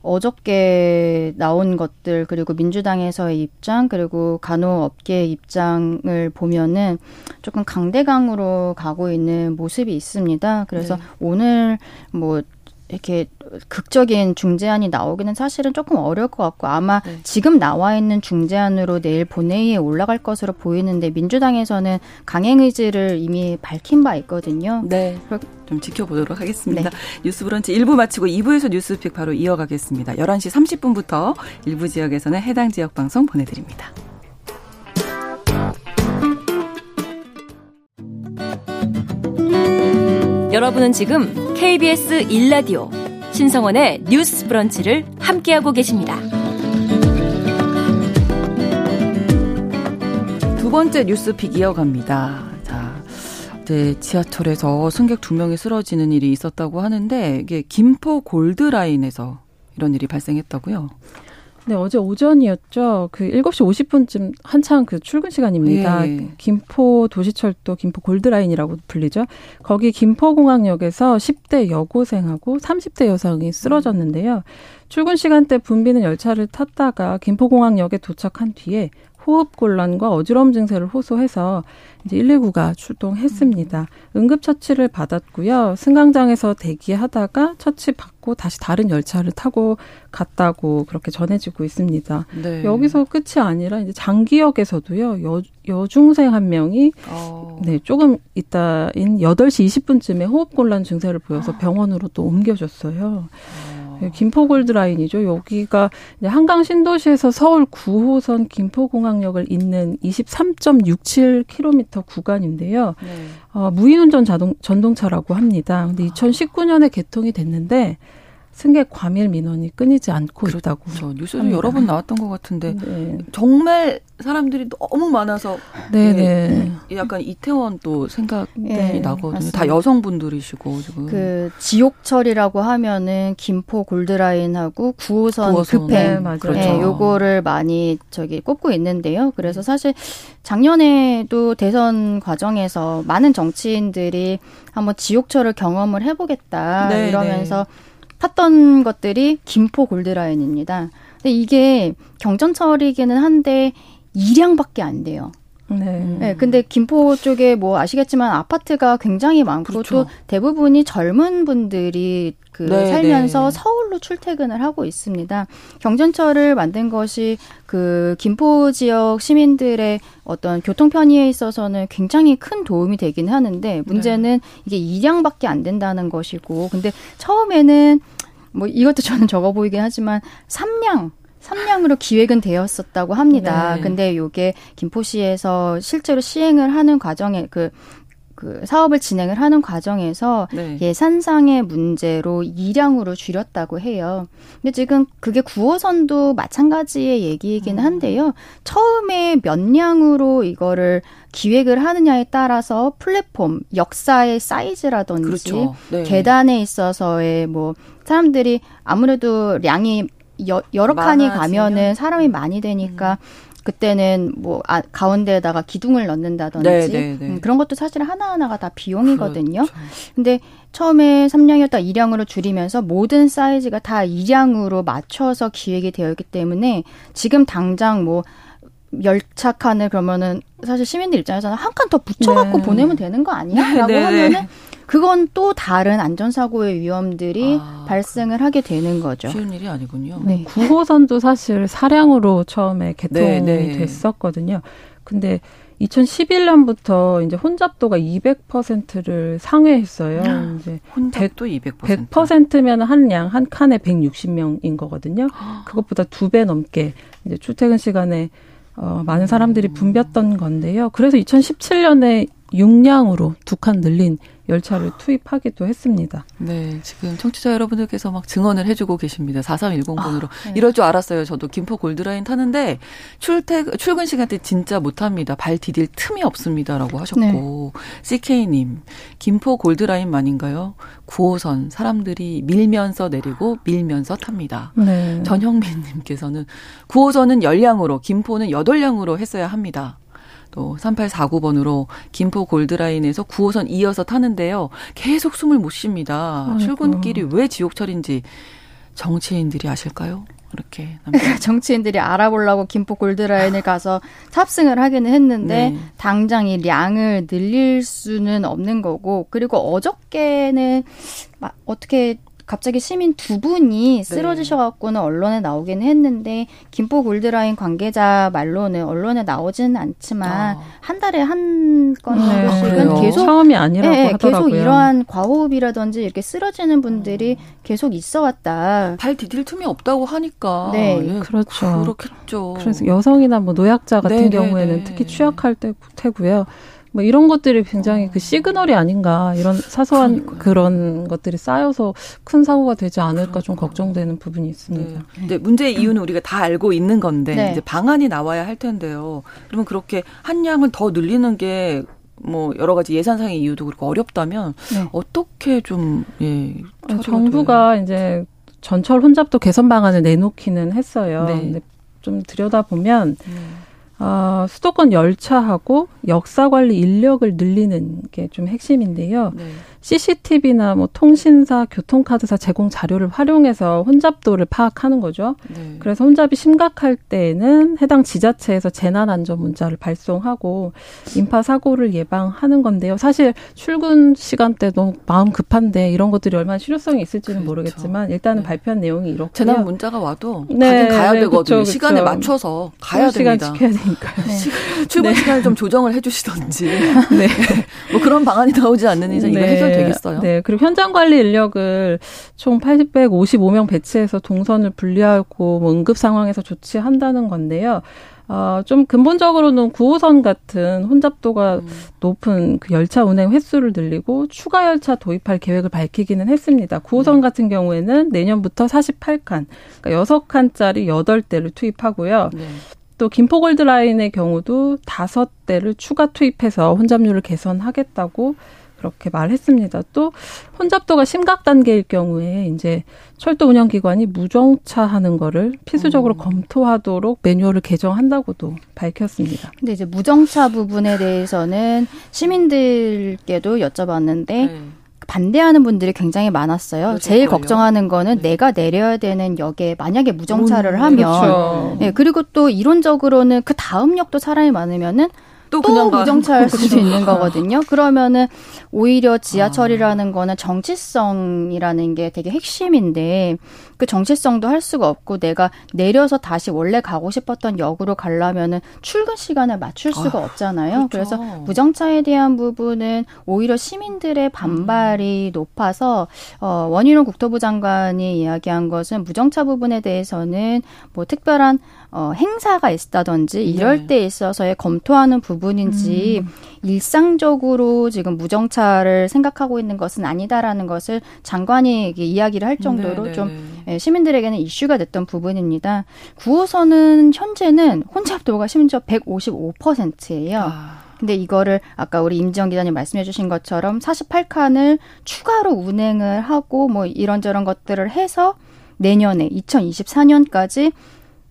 어저께 나온 것들 그리고 민주당에서의 입장 그리고 간호업계의 입장을 보면은 조금 강대강으로 가고 있는 모습이 있습니다. 그래서 네. 오늘 뭐 이렇게 극적인 중재안이 나오기는 사실은 조금 어려울 것 같고 아마 네. 지금 나와 있는 중재안으로 내일 본회의에 올라갈 것으로 보이는데 민주당에서는 강행 의지를 이미 밝힌 바 있거든요. 네. 좀 지켜보도록 하겠습니다. 네. 뉴스 브런치 1부 마치고 2부에서 뉴스픽 바로 이어가겠습니다. 11시 30분부터 일부 지역에서는 해당 지역 방송 보내드립니다. 여러분은 지금 KBS 1라디오 신성원의 뉴스 브런치를 함께하고 계십니다. 두 번째 뉴스픽 이어갑니다. 자, 어제 지하철에서 승객 두 명이 쓰러지는 일이 있었다고 하는데 이게 김포 골드라인에서 이런 일이 발생했다고요? 네, 어제 오전이었죠. 그 7시 50분쯤 한창 그 출근 시간입니다. 예. 김포 도시철도 김포 골드라인이라고 불리죠. 거기 김포공항역에서 10대 여고생하고 30대 여성이 쓰러졌는데요. 출근 시간대 붐비는 열차를 탔다가 김포공항역에 도착한 뒤에 호흡 곤란과 어지러움 증세를 호소해서 이제 119가 출동했습니다. 응급 처치를 받았고요. 승강장에서 대기하다가 처치 받고 다시 다른 열차를 타고 갔다고 그렇게 전해지고 있습니다. 네. 여기서 끝이 아니라 이제 장기역에서도요. 여, 여중생 한 명이 어. 네, 조금 있다인 8시 20분쯤에 호흡 곤란 증세를 보여서 병원으로 또 옮겨졌어요. 어. 네, 김포 골드 라인이죠. 여기가 한강 신도시에서 서울 9호선 김포공항역을 잇는 23.67km 구간인데요. 네. 어, 무인운전 자동 전동차라고 합니다. 근데 2019년에 개통이 됐는데 승객 과밀 민원이 끊이지 않고 그렇죠. 있다고. 그렇죠. 뉴스도 합니다. 여러 번 나왔던 것 같은데 네. 정말 사람들이 너무 많아서 네네. 네. 약간 이태원 또 생각이 네, 나거든요. 맞습니다. 다 여성분들이시고 지금 그 지옥철이라고 하면은 김포 골드라인하고 9호선, 9호선. 급행 네, 맞아요. 그렇죠. 네, 요거를 많이 저기 꼽고 있는데요. 그래서 사실 작년에도 대선 과정에서 많은 정치인들이 한번 지옥철을 경험을 해보겠다 네, 이러면서. 네. 탔던 것들이 김포 골드라인입니다. 근데 이게 경전철이기는 한데 2량밖에 안 돼요. 네. 네. 근데 김포 쪽에 뭐 아시겠지만 아파트가 굉장히 많고 그렇죠. 또 대부분이 젊은 분들이 그 네, 살면서 네. 서울 로 출퇴근을 하고 있습니다. 경전철을 만든 것이 그 김포 지역 시민들의 어떤 교통 편의에 있어서는 굉장히 큰 도움이 되긴 하는데 문제는 네. 이게 2량밖에 안 된다는 것이고 근데 처음에는 뭐 이것도 저는 적어 보이긴 하지만 3량 3량으로 기획은 되었었다고 합니다. 네. 근데 요게 김포시에서 실제로 시행을 하는 과정에 그, 그 사업을 진행을 하는 과정에서 네. 예산상의 문제로 2량으로 줄였다고 해요. 근데 지금 그게 9호선도 마찬가지의 얘기이기는 음. 한데요. 처음에 몇 량으로 이거를 기획을 하느냐에 따라서 플랫폼, 역사의 사이즈라든지 그렇죠. 네. 계단에 있어서의 뭐 사람들이 아무래도 량이 여, 여러 칸이 가면은 사람이 많이 되니까 음. 그때는 뭐 아, 가운데에다가 기둥을 넣는다든지 네, 네, 네. 음, 그런 것도 사실 하나하나가 다 비용이거든요. 그렇죠. 근데 처음에 3량이었다 2량으로 줄이면서 모든 사이즈가 다 2량으로 맞춰서 기획이 되어 있기 때문에 지금 당장 뭐 열차 칸을 그러면은 사실 시민들 입장에서는 한 칸 더 붙여갖고 네. 보내면 되는 거 아니야? 라고 네, 네. 하면은 그건 또 다른 안전사고의 위험들이 아, 발생을 하게 되는 거죠. 쉬운 일이 아니군요. 네. 9호선도 사실 사량으로 처음에 개통이 네, 네. 됐었거든요. 근데 2011년부터 이제 혼잡도가 200%를 상회했어요. 아, 이제 혼잡도 100, 200%. 100%면 한 양, 한 칸에 160명인 거거든요. 그것보다 두 배 넘게 이제 출퇴근 시간에 어, 많은 사람들이 붐볐던 건데요. 그래서 2017년에 6량으로 두 칸 늘린 열차를 투입하기도 했습니다. 네, 지금 청취자 여러분들께서 막 증언을 해주고 계십니다. 4310번으로. 아, 네. 이럴 줄 알았어요. 저도 김포 골드라인 타는데 출퇴 출근 시간대 진짜 못합니다. 발 디딜 틈이 없습니다라고 하셨고 네. CK님 김포 골드라인만인가요? 9호선 사람들이 밀면서 내리고 밀면서 탑니다. 네. 전형민님께서는 9호선은 열량으로 김포는 8량으로 했어야 합니다. 또 3849번으로 김포 골드라인에서 9호선 이어서 타는데요. 계속 숨을 못 쉽니다. 아이고. 출근길이 왜 지옥철인지 정치인들이 아실까요? 이렇게 정치인들이 알아보려고 김포 골드라인을 가서 탑승을 하기는 했는데 네. 당장 이 량을 늘릴 수는 없는 거고 그리고 어저께는 어떻게 갑자기 시민 두 분이 네. 쓰러지셔갖고는 언론에 나오긴 했는데 김포 골드라인 관계자 말로는 언론에 나오지는 않지만 아. 한 달에 한 건씩은 네. 계속 처음이 아니라고 네, 하더라고요. 계속 이러한 과호흡이라든지 이렇게 쓰러지는 분들이 음. 계속 있어왔다. 발 디딜 틈이 없다고 하니까. 네, 예, 그렇죠. 그렇겠죠. 그래서 여성이나 뭐 노약자 같은 네, 네 경우에는 네. 특히 취약할 때 테고요. 뭐 이런 것들이 굉장히 어. 그 시그널이 아닌가 이런 사소한 그러니까요. 그런 것들이 쌓여서 큰 사고가 되지 않을까 그러니까요. 좀 걱정되는 부분이 있습니다. 네. 근데 문제의 이유는 우리가 다 알고 있는 건데 네. 이제 방안이 나와야 할 텐데요. 그러면 그렇게 한 양을 더 늘리는 게뭐 여러 가지 예산상의 이유도 그렇고 어렵다면 네. 어떻게 좀 예, 정부가 이제 전철 혼잡도 개선 방안을 내놓기는 했어요. 네. 근데 좀 들여다 보면. 음. 어, 수도권 열차하고 역사 관리 인력을 늘리는 게 좀 핵심인데요. 네. CCTV나 뭐 통신사, 교통카드사 제공 자료를 활용해서 혼잡도를 파악하는 거죠. 네. 그래서 혼잡이 심각할 때에는 해당 지자체에서 재난 안전 문자를 발송하고 인파 사고를 예방하는 건데요. 사실 출근 시간대 너무 마음 급한데 이런 것들이 얼마나 실효성이 있을지는 그렇죠. 모르겠지만 일단은 네. 발표한 내용이 이렇고 재난 문자가 와도 네, 가야 네, 되거든요. 그쵸, 시간에 맞춰서 가야 시간 됩니다. 지켜야 되니 까요. 네. 출근 시간을 좀 조정을 해주시던지 네. 뭐 그런 방안이 나오지 않는 이상 이거 해결 되겠어요. 네. 그리고 현장 관리 인력을 총 855명 배치해서 동선을 분리하고 뭐 응급 상황에서 조치한다는 건데요. 어, 좀 근본적으로는 9호선 같은 혼잡도가 음. 높은 그 열차 운행 횟수를 늘리고 추가 열차 도입할 계획을 밝히기는 했습니다. 9호선 네. 같은 경우에는 내년부터 48칸, 그러니까 6칸짜리 8대를 투입하고요. 네. 또 김포골드라인의 경우도 5대를 추가 투입해서 혼잡률을 개선하겠다고 그렇게 말했습니다. 또 혼잡도가 심각 단계일 경우에 이제 철도 운영 기관이 무정차 하는 거를 필수적으로 음. 검토하도록 매뉴얼을 개정한다고도 밝혔습니다. 근데 이제 무정차 부분에 대해서는 시민들께도 여쭤봤는데 네. 반대하는 분들이 굉장히 많았어요. 제일 거예요. 걱정하는 거는 네. 내가 내려야 되는 역에 만약에 무정차를 음, 하면 그렇죠. 네, 그리고 또 이론적으로는 그 다음 역도 사람이 많으면은 또, 또 무정차할 수도 있는 거거든요. 그러면은 오히려 지하철이라는 아. 거는 정치성이라는 게 되게 핵심인데 그 정체성도 할 수가 없고 내가 내려서 다시 원래 가고 싶었던 역으로 가려면은 출근 시간을 맞출 수가 아, 없잖아요. 그렇죠. 그래서 무정차에 대한 부분은 오히려 시민들의 반발이 음. 높아서 어 원희룡 국토부 장관이 이야기한 것은 무정차 부분에 대해서는 뭐 특별한 어, 행사가 있다든지 이럴 네. 때 있어서의 검토하는 부분인지 음. 일상적으로 지금 무정차를 생각하고 있는 것은 아니다라는 것을 장관이 이야기를 할 정도로 네, 네좀 네. 예, 시민들에게는 이슈가 됐던 부분입니다. 9호선은 현재는 혼잡도가 심지어 155%예요. 아. 근데 이거를 아까 우리 임지영 기자님 말씀해 주신 것처럼 48칸을 추가로 운행을 하고 뭐 이런저런 것들을 해서 내년에 2024년까지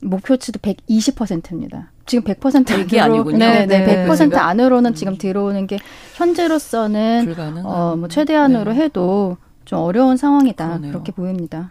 목표치도 120%입니다. 지금 100% 안으로 아니군요. 네, 네, 네. 100% 안으로는 지금 음. 들어오는 게 현재로서는 불가능한. 어, 뭐 최대한으로 네. 해도 좀 어려운 상황이다. 그러네요. 그렇게 보입니다.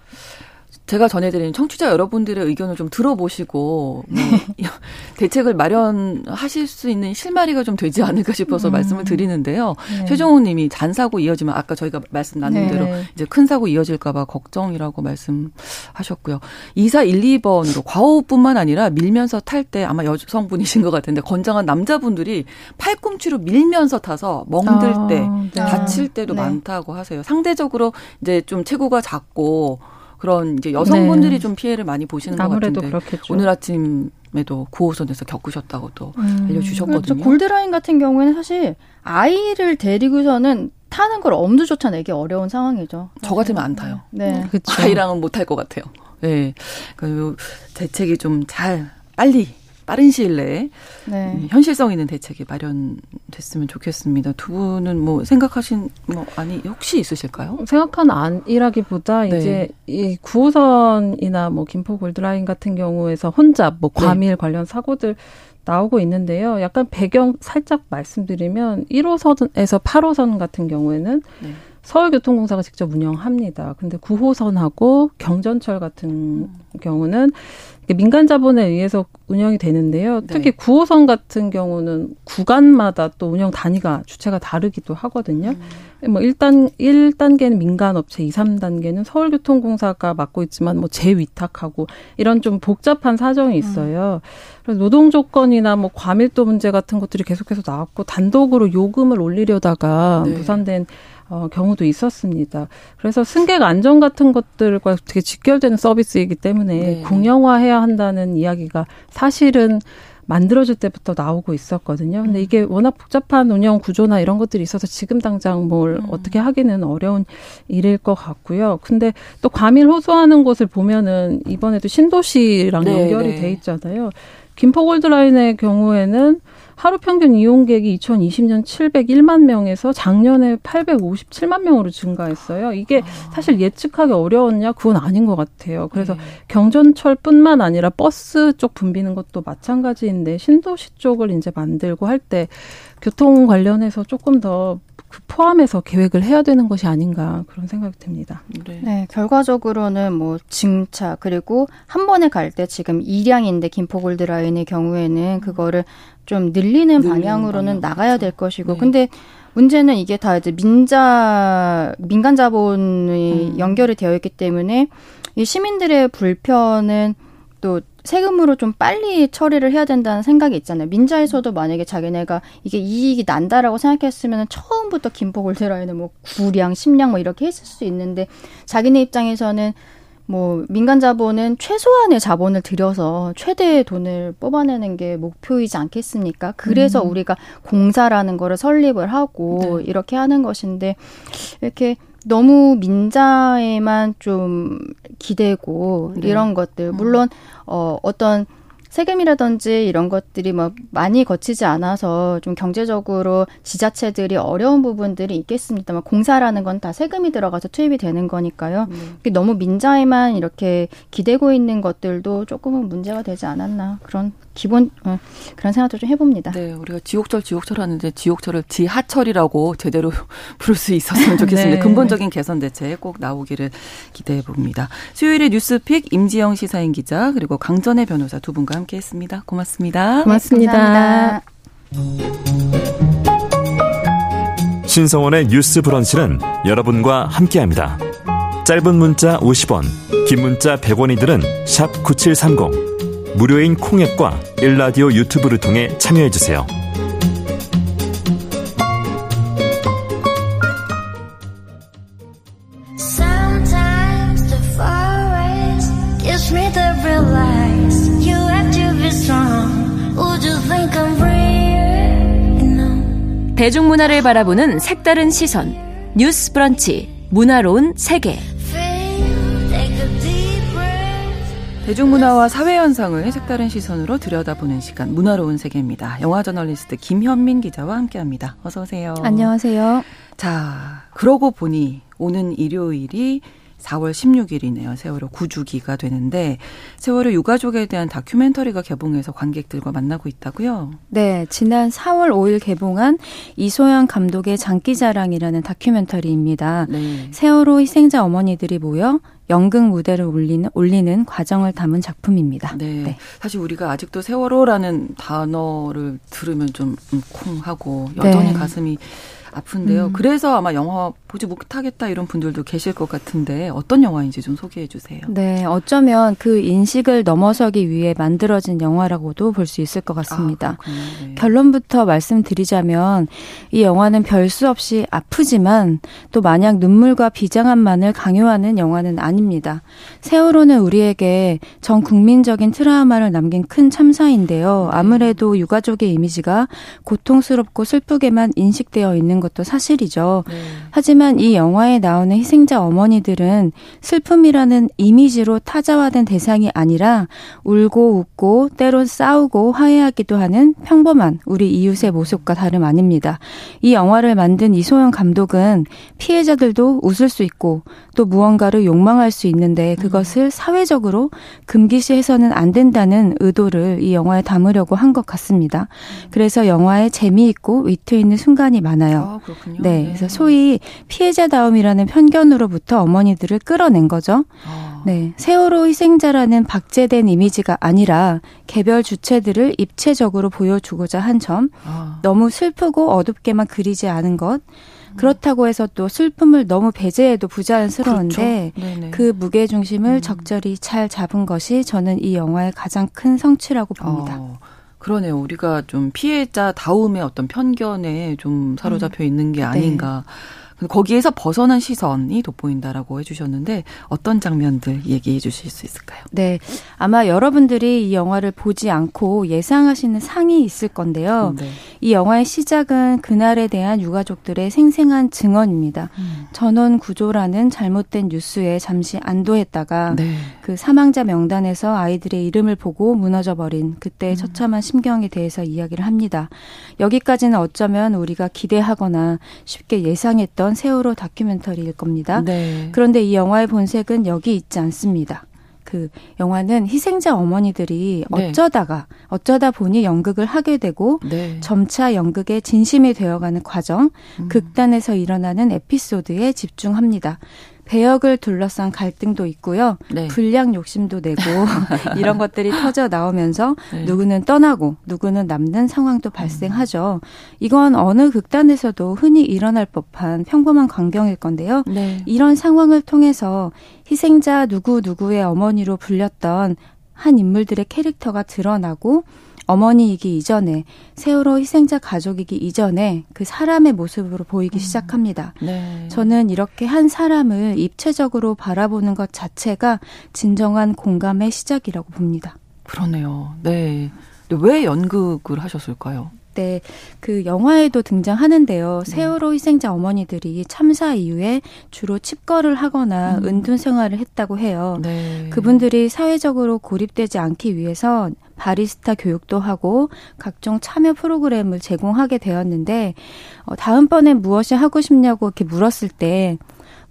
제가 전해드린 청취자 여러분들의 의견을 좀 들어보시고 뭐 대책을 마련하실 수 있는 실마리가 좀 되지 않을까 싶어서 음. 말씀을 드리는데요. 네. 최정호님이 잔 사고 이어지면 아까 저희가 말씀 나눈 네. 대로 이제 큰 사고 이어질까봐 걱정이라고 말씀하셨고요. 2412번으로 과호흡뿐만 아니라 밀면서 탈 때 아마 여성분이신 것 같은데 건장한 남자분들이 팔꿈치로 밀면서 타서 멍들 아, 때 네. 다칠 때도 네. 많다고 하세요. 상대적으로 이제 좀 체구가 작고 그런 이제 여성분들이 네. 좀 피해를 많이 보시는 것 같은데 그렇겠죠. 오늘 아침에도 9호선에서 겪으셨다고 또 음. 알려주셨거든요. 그렇죠. 골드라인 같은 경우에는 사실 아이를 데리고서는 타는 걸 엄두조차 내기 어려운 상황이죠. 저 같으면 안 타요. 네. 그쵸. 아이랑은 못 탈 것 같아요. 네. 그 대책이 좀 잘 빨리 빠른 시일 내에 네. 음, 현실성 있는 대책이 마련됐으면 좋겠습니다. 두 분은 뭐 생각하신 뭐 아니 혹시 있으실까요? 생각한 안이라기보다 네. 이제 이 9호선이나 뭐 김포 골드라인 같은 경우에서 혼잡 뭐 네. 과밀 네. 관련 사고들 나오고 있는데요. 약간 배경 살짝 말씀드리면 1호선에서 8호선 같은 경우에는 네. 서울교통공사가 직접 운영합니다. 근데 9호선하고 경전철 같은 음. 경우는 민간 자본에 의해서 운영이 되는데요. 네. 특히 네. 9호선 같은 경우는 구간마다 또 운영 단위가 주체가 다르기도 하거든요. 음. 뭐 1단 1단계는 민간 업체, 2, 3단계는 서울교통공사가 맡고 있지만 뭐 재위탁하고 이런 좀 복잡한 사정이 있어요. 음. 그래서 노동 조건이나 뭐 과밀도 문제 같은 것들이 계속해서 나왔고 단독으로 요금을 올리려다가 네. 무산된 어, 경우도 있었습니다. 그래서 승객 안전 같은 것들과 되게 직결되는 서비스이기 때문에 네. 공영화해야 한다는 이야기가 사실은 만들어질 때부터 나오고 있었거든요. 근데 음. 이게 워낙 복잡한 운영 구조나 이런 것들이 있어서 지금 당장 뭘 음. 어떻게 하기는 어려운 일일 것 같고요. 근데 또 과밀 호소하는 곳을 보면은 이번에도 신도시랑 네, 연결이 네. 돼 있잖아요. 김포골드라인의 경우에는 하루 평균 이용객이 2020년 701만 명에서 작년에 857만 명으로 증가했어요. 이게 아. 사실 예측하기 어려웠냐? 그건 아닌 것 같아요. 그래서 네. 경전철뿐만 아니라 버스 쪽 붐비는 것도 마찬가지인데 신도시 쪽을 이제 만들고 할 때 교통 관련해서 조금 더 그 포함해서 계획을 해야 되는 것이 아닌가 그런 생각이 듭니다. 네. 네, 결과적으로는 뭐 증차 그리고 한 번에 갈 때 지금 2량인데 김포골드 라인의 경우에는 그거를 좀 늘리는 방향으로는 나가야 될 것이고 네. 근데 문제는 이게 다 이제 민자 민간 자본이 음. 연결이 되어 있기 때문에 이 시민들의 불편은 또 세금으로 좀 빨리 처리를 해야 된다는 생각이 있잖아요. 민자에서도 만약에 자기네가 이게 이익이 난다라고 생각했으면 처음부터 김포 골드라인은 뭐 9량, 10량 뭐 이렇게 했을 수 있는데 자기네 입장에서는 뭐 민간 자본은 최소한의 자본을 들여서 최대의 돈을 뽑아내는 게 목표이지 않겠습니까? 그래서 음. 우리가 공사라는 거를 설립을 하고 네. 이렇게 하는 것인데 이렇게 너무 민자에만 좀 기대고 네. 이런 것들 물론 어 어떤 세금이라든지 이런 것들이 뭐 많이 거치지 않아서 좀 경제적으로 지자체들이 어려운 부분들이 있겠습니다만 공사라는 건 다 세금이 들어가서 투입이 되는 거니까요. 음. 너무 민자에만 이렇게 기대고 있는 것들도 조금은 문제가 되지 않았나 그런 기본 어, 그런 생각도 좀 해봅니다. 네, 우리가 지옥철 지옥철 하는데 지옥철을 지하철이라고 제대로 부를 수 있었으면 좋겠습니다. 네. 근본적인 개선 대책 꼭 나오기를 기대해 봅니다. 수요일에 뉴스픽 임지영 시사인 기자 그리고 강전의 변호사 두 분과 함께했습니다. 고맙습니다. 고맙습니다. 네, 신성원의 뉴스 브런치는 여러분과 함께합니다. 짧은 문자 50원, 긴 문자 100원이들은 9730. 무료인 콩앱과 일라디오 유튜브를 통해 참여해주세요. 대중문화를 바라보는 색다른 시선. 뉴스 브런치. 문화로운 세계 대중문화와 사회현상을 색다른 시선으로 들여다보는 시간 문화로운 세계입니다. 영화 저널리스트 김현민 기자와 함께합니다. 어서 오세요. 안녕하세요. 자, 그러고 보니 오는 일요일이 4월 16일이네요. 세월호 9주기가 되는데 세월호 유가족에 대한 다큐멘터리가 개봉해서 관객들과 만나고 있다고요? 네, 지난 4월 5일 개봉한 이소연 감독의 장기자랑이라는 다큐멘터리입니다. 네. 세월호 희생자 어머니들이 모여 연극 무대를 올리는, 올리는 과정을 담은 작품입니다. 네. 네. 사실 우리가 아직도 세월호라는 단어를 들으면 좀콩 하고 여전히 네. 가슴이 아픈데요. 음. 그래서 아마 영화 보지 못하겠다 이런 분들도 계실 것 같은데 어떤 영화인지 좀 소개해 주세요. 네, 어쩌면 그 인식을 넘어서기 위해 만들어진 영화라고도 볼 수 있을 것 같습니다. 아, 네. 결론부터 말씀드리자면 이 영화는 별 수 없이 아프지만 또 마냥 눈물과 비장함만을 강요하는 영화는 아닙니다. 세월호는 우리에게 전 국민적인 트라우마를 남긴 큰 참사인데요. 네. 아무래도 유가족의 이미지가 고통스럽고 슬프게만 인식되어 있는 것도 사실이죠. 네. 하지만 하지만 이 영화에 나오는 희생자 어머니들은 슬픔이라는 이미지로 타자화된 대상이 아니라 울고 웃고 때론 싸우고 화해하기도 하는 평범한 우리 이웃의 모습과 다름 아닙니다. 이 영화를 만든 이소영 감독은 피해자들도 웃을 수 있고 또 무언가를 욕망할 수 있는데 그것을 사회적으로 금기시해서는 안 된다는 의도를 이 영화에 담으려고 한 것 같습니다. 그래서 영화에 재미있고 위트 있는 순간이 많아요. 아, 그렇군요. 네, 네, 그래서 소위 피해자다움이라는 편견으로부터 어머니들을 끌어낸 거죠. 아. 네, 세월호 희생자라는 박제된 이미지가 아니라 개별 주체들을 입체적으로 보여주고자 한 점, 아. 너무 슬프고 어둡게만 그리지 않은 것, 그렇다고 해서 또 슬픔을 너무 배제해도 부자연스러운데 그렇죠. 그 무게 중심을 음. 적절히 잘 잡은 것이 저는 이 영화의 가장 큰 성취라고 봅니다. 어. 그러네요. 우리가 좀 피해자 다움의 어떤 편견에 좀 사로잡혀 있는 게 네. 아닌가. 네. 거기에서 벗어난 시선이 돋보인다라고 해주셨는데 어떤 장면들 얘기해 주실 수 있을까요? 네, 아마 여러분들이 이 영화를 보지 않고 예상하시는 상이 있을 건데요. 네. 이 영화의 시작은 그날에 대한 유가족들의 생생한 증언입니다. 음. 전원 구조라는 잘못된 뉴스에 잠시 안도했다가 네. 그 사망자 명단에서 아이들의 이름을 보고 무너져 버린 그때의 음. 처참한 심경에 대해서 이야기를 합니다. 여기까지는 어쩌면 우리가 기대하거나 쉽게 예상했던 그런 세월호 다큐멘터리일 겁니다. 네. 그런데 이 영화의 본색은 여기 있지 않습니다. 그 영화는 희생자 어머니들이 네. 어쩌다가 어쩌다 보니 연극을 하게 되고 네. 점차 연극의 진심이 되어가는 과정, 음. 극단에서 일어나는 에피소드에 집중합니다. 배역을 둘러싼 갈등도 있고요. 네. 불량 욕심도 내고 이런 것들이 터져 나오면서 네. 누구는 떠나고 누구는 남는 상황도 발생하죠. 이건 어느 극단에서도 흔히 일어날 법한 평범한 광경일 건데요. 네. 이런 상황을 통해서 희생자 누구 누구의 어머니로 불렸던 한 인물들의 캐릭터가 드러나고 어머니이기 이전에 세월호 희생자 가족이기 이전에 그 사람의 모습으로 보이기 음. 시작합니다. 네. 저는 이렇게 한 사람을 입체적으로 바라보는 것 자체가 진정한 공감의 시작이라고 봅니다. 그러네요. 네. 왜 연극을 하셨을까요? 때그 영화에도 등장하는데요. 네. 세월호 희생자 어머니들이 참사 이후에 주로 칩거를 하거나 음. 은둔 생활을 했다고 해요. 네. 그분들이 사회적으로 고립되지 않기 위해서 바리스타 교육도 하고 각종 참여 프로그램을 제공하게 되었는데 어, 다음번에 무엇이 하고 싶냐고 이렇게 물었을 때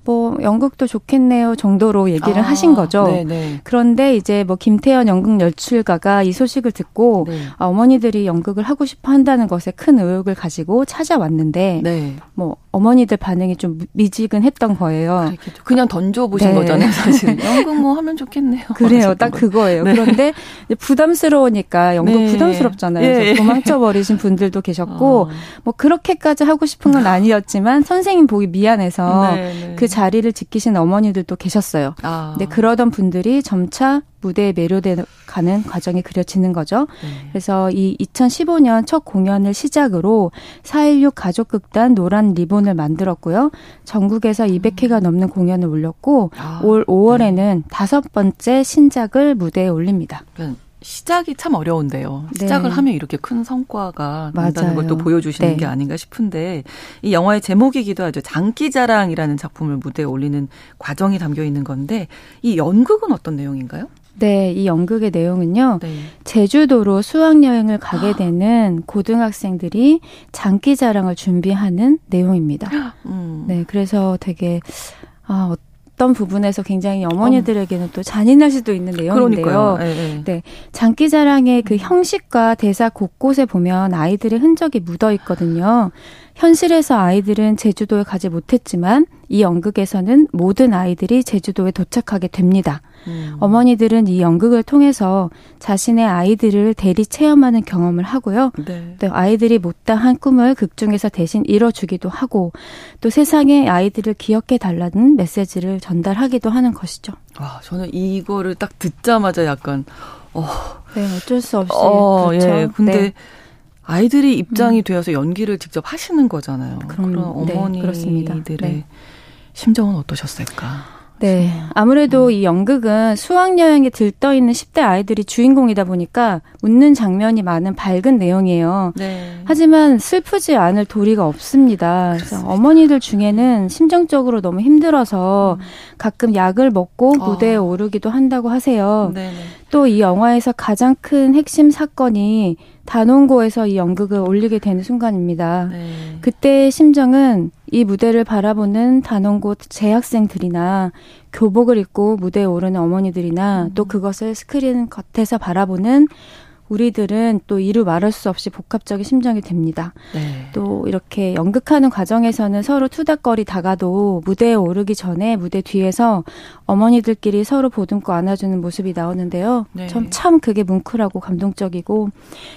뭐 연극도 좋겠네요 정도로 얘기를 아, 하신 거죠. 네네. 그런데 이제 뭐 김태현 연극 연출가가 이 소식을 듣고 네. 아, 어머니들이 연극을 하고 싶어 한다는 것에 큰 의욕을 가지고 찾아왔는데 네. 뭐 어머니들 반응이 좀 미지근했던 거예요. 그냥 던져보신 네. 거잖아요, 사실. 연극 뭐 하면 좋겠네요. 그래요, 딱 그거예요. 네. 그런데 부담스러우니까 연극 네. 부담스럽잖아요. 예. 도망쳐버리신 분들도 계셨고 어. 뭐 그렇게까지 하고 싶은 건 아니었지만 선생님 보기 미안해서 네, 네. 그 자리를 지키신 어머니들도 계셨어요. 아. 근데 그러던 분들이 점차 무대에 매료돼 가는 과정이 그려지는 거죠. 네. 그래서 이 2015년 첫 공연을 시작으로 4.16 가족극단 노란 리본을 만들었고요. 전국에서 200회가 음. 넘는 공연을 올렸고 아. 올 5월에는 다섯 번째 신작을 무대에 올립니다. 그러니까 시작이 참 어려운데요. 네. 시작을 하면 이렇게 큰 성과가 난다는 걸 또 보여주시는 네. 게 아닌가 싶은데 이 영화의 제목이기도 하죠. 장기자랑이라는 작품을 무대에 올리는 과정이 담겨 있는 건데 이 연극은 어떤 내용인가요? 네, 이 연극의 내용은요. 네. 제주도로 수학여행을 가게 되는 고등학생들이 장기자랑을 준비하는 내용입니다. 음. 네, 그래서 되게 아, 어떤 부분에서 굉장히 어머니들에게는 또 잔인할 수도 있는 내용인데요. 네, 네. 네, 장기자랑의 그 형식과 대사 곳곳에 보면 아이들의 흔적이 묻어 있거든요. 현실에서 아이들은 제주도에 가지 못했지만 이 연극에서는 모든 아이들이 제주도에 도착하게 됩니다. 음. 어머니들은 이 연극을 통해서 자신의 아이들을 대리 체험하는 경험을 하고요. 네. 또 아이들이 못다한 꿈을 극중에서 대신 이뤄주기도 하고 또 세상의 아이들을 기억해 달라는 메시지를 전달하기도 하는 것이죠. 와, 저는 이거를 딱 듣자마자 약간 어. 네, 어쩔 수 없이 어, 그렇죠. 예. 근데 네. 아이들이 입장이 음. 되어서 연기를 직접 하시는 거잖아요. 그럼, 그런 네, 어머니들의 네, 심정은 어떠셨을까? 네. 아무래도 음. 이 연극은 수학여행에 들떠 있는 10대 아이들이 주인공이다 보니까 웃는 장면이 많은 밝은 내용이에요. 네. 하지만 슬프지 않을 도리가 없습니다. 그래서 어머니들 중에는 심정적으로 너무 힘들어서 음. 가끔 약을 먹고 어. 무대에 어. 오르기도 한다고 하세요. 또 이 영화에서 가장 큰 핵심 사건이 단원고에서 이 연극을 올리게 되는 순간입니다. 네. 그때의 심정은 이 무대를 바라보는 단원고 재학생들이나 교복을 입고 무대에 오르는 어머니들이나 음. 또 그것을 스크린 겉에서 바라보는 우리들은 또 이루 말할 수 없이 복합적인 심정이 됩니다. 네. 또 이렇게 연극하는 과정에서는 서로 투닥거리 다가도 무대에 오르기 전에 무대 뒤에서 어머니들끼리 서로 보듬고 안아주는 모습이 나오는데요. 네. 참, 참 그게 뭉클하고 감동적이고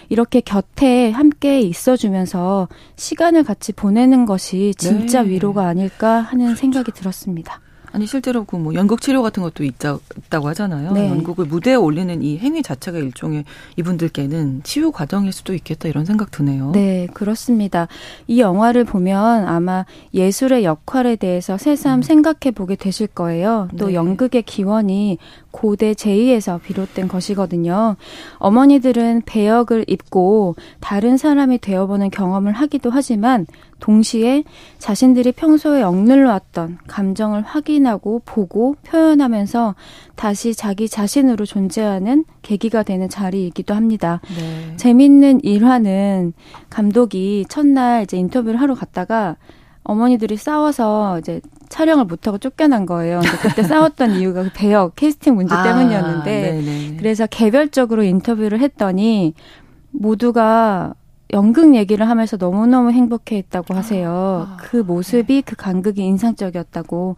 이렇게 곁에 함께 있어주면서 시간을 같이 보내는 것이 진짜 네. 위로가 아닐까 하는 그렇죠. 생각이 들었습니다. 아니 실제로 그 뭐 연극 치료 같은 것도 있다, 있다고 하잖아요. 네. 연극을 무대에 올리는 이 행위 자체가 일종의 이분들께는 치유 과정일 수도 있겠다 이런 생각 드네요. 네, 그렇습니다. 이 영화를 보면 아마 예술의 역할에 대해서 새삼 음. 생각해 보게 되실 거예요. 또 네. 연극의 기원이 고대 제의에서 비롯된 것이거든요. 어머니들은 배역을 입고 다른 사람이 되어보는 경험을 하기도 하지만 동시에 자신들이 평소에 억눌러 왔던 감정을 확인하고 보고 표현하면서 다시 자기 자신으로 존재하는 계기가 되는 자리이기도 합니다. 네. 재밌는 일화는 감독이 첫날 이제 인터뷰를 하러 갔다가 어머니들이 싸워서 이제 촬영을 못하고 쫓겨난 거예요. 근데 그때 싸웠던 이유가 그 배역 캐스팅 문제 아, 때문이었는데 네네. 그래서 개별적으로 인터뷰를 했더니 모두가 연극 얘기를 하면서 너무너무 행복해 했다고 하세요. 아, 그 모습이 네. 그 간극이 인상적이었다고.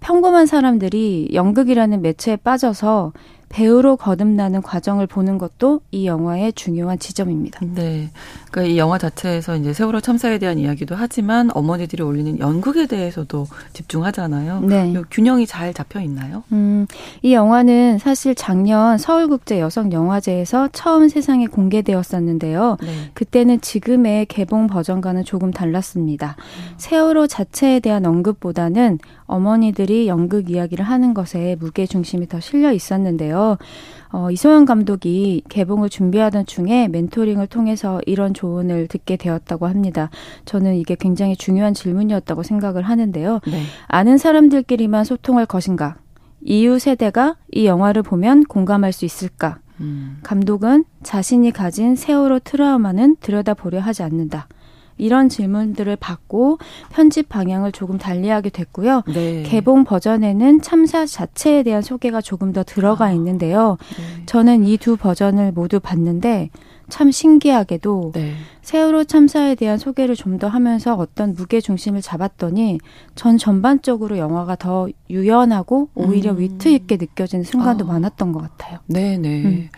평범한 사람들이 연극이라는 매체에 빠져서 배우로 거듭나는 과정을 보는 것도 이 영화의 중요한 지점입니다. 네. 그러니까 이 영화 자체에서 이제 세월호 참사에 대한 이야기도 하지만 어머니들이 올리는 연극에 대해서도 집중하잖아요. 네. 균형이 잘 잡혀 있나요? 음, 이 영화는 사실 작년 서울국제 여성영화제에서 처음 세상에 공개되었었는데요. 네. 그때는 지금의 개봉 버전과는 조금 달랐습니다. 음. 세월호 자체에 대한 언급보다는 어머니들이 연극 이야기를 하는 것에 무게 중심이 더 실려 있었는데요. 어, 이소연 감독이 개봉을 준비하던 중에 멘토링을 통해서 이런 조언을 듣게 되었다고 합니다. 저는 이게 굉장히 중요한 질문이었다고 생각을 하는데요. 네. 아는 사람들끼리만 소통할 것인가? 이후 세대가 이 영화를 보면 공감할 수 있을까? 음. 감독은 자신이 가진 세월호 트라우마는 들여다보려 하지 않는다. 이런 질문들을 받고 편집 방향을 조금 달리하게 됐고요. 네. 개봉 버전에는 참사 자체에 대한 소개가 조금 더 들어가 아, 있는데요. 네. 저는 이 두 버전을 모두 봤는데 참 신기하게도 네. 세월호 참사에 대한 소개를 좀 더 하면서 어떤 무게 중심을 잡았더니 전 전반적으로 영화가 더 유연하고 오히려 음. 위트 있게 느껴지는 순간도 아. 많았던 것 같아요. 네네. 네. 음.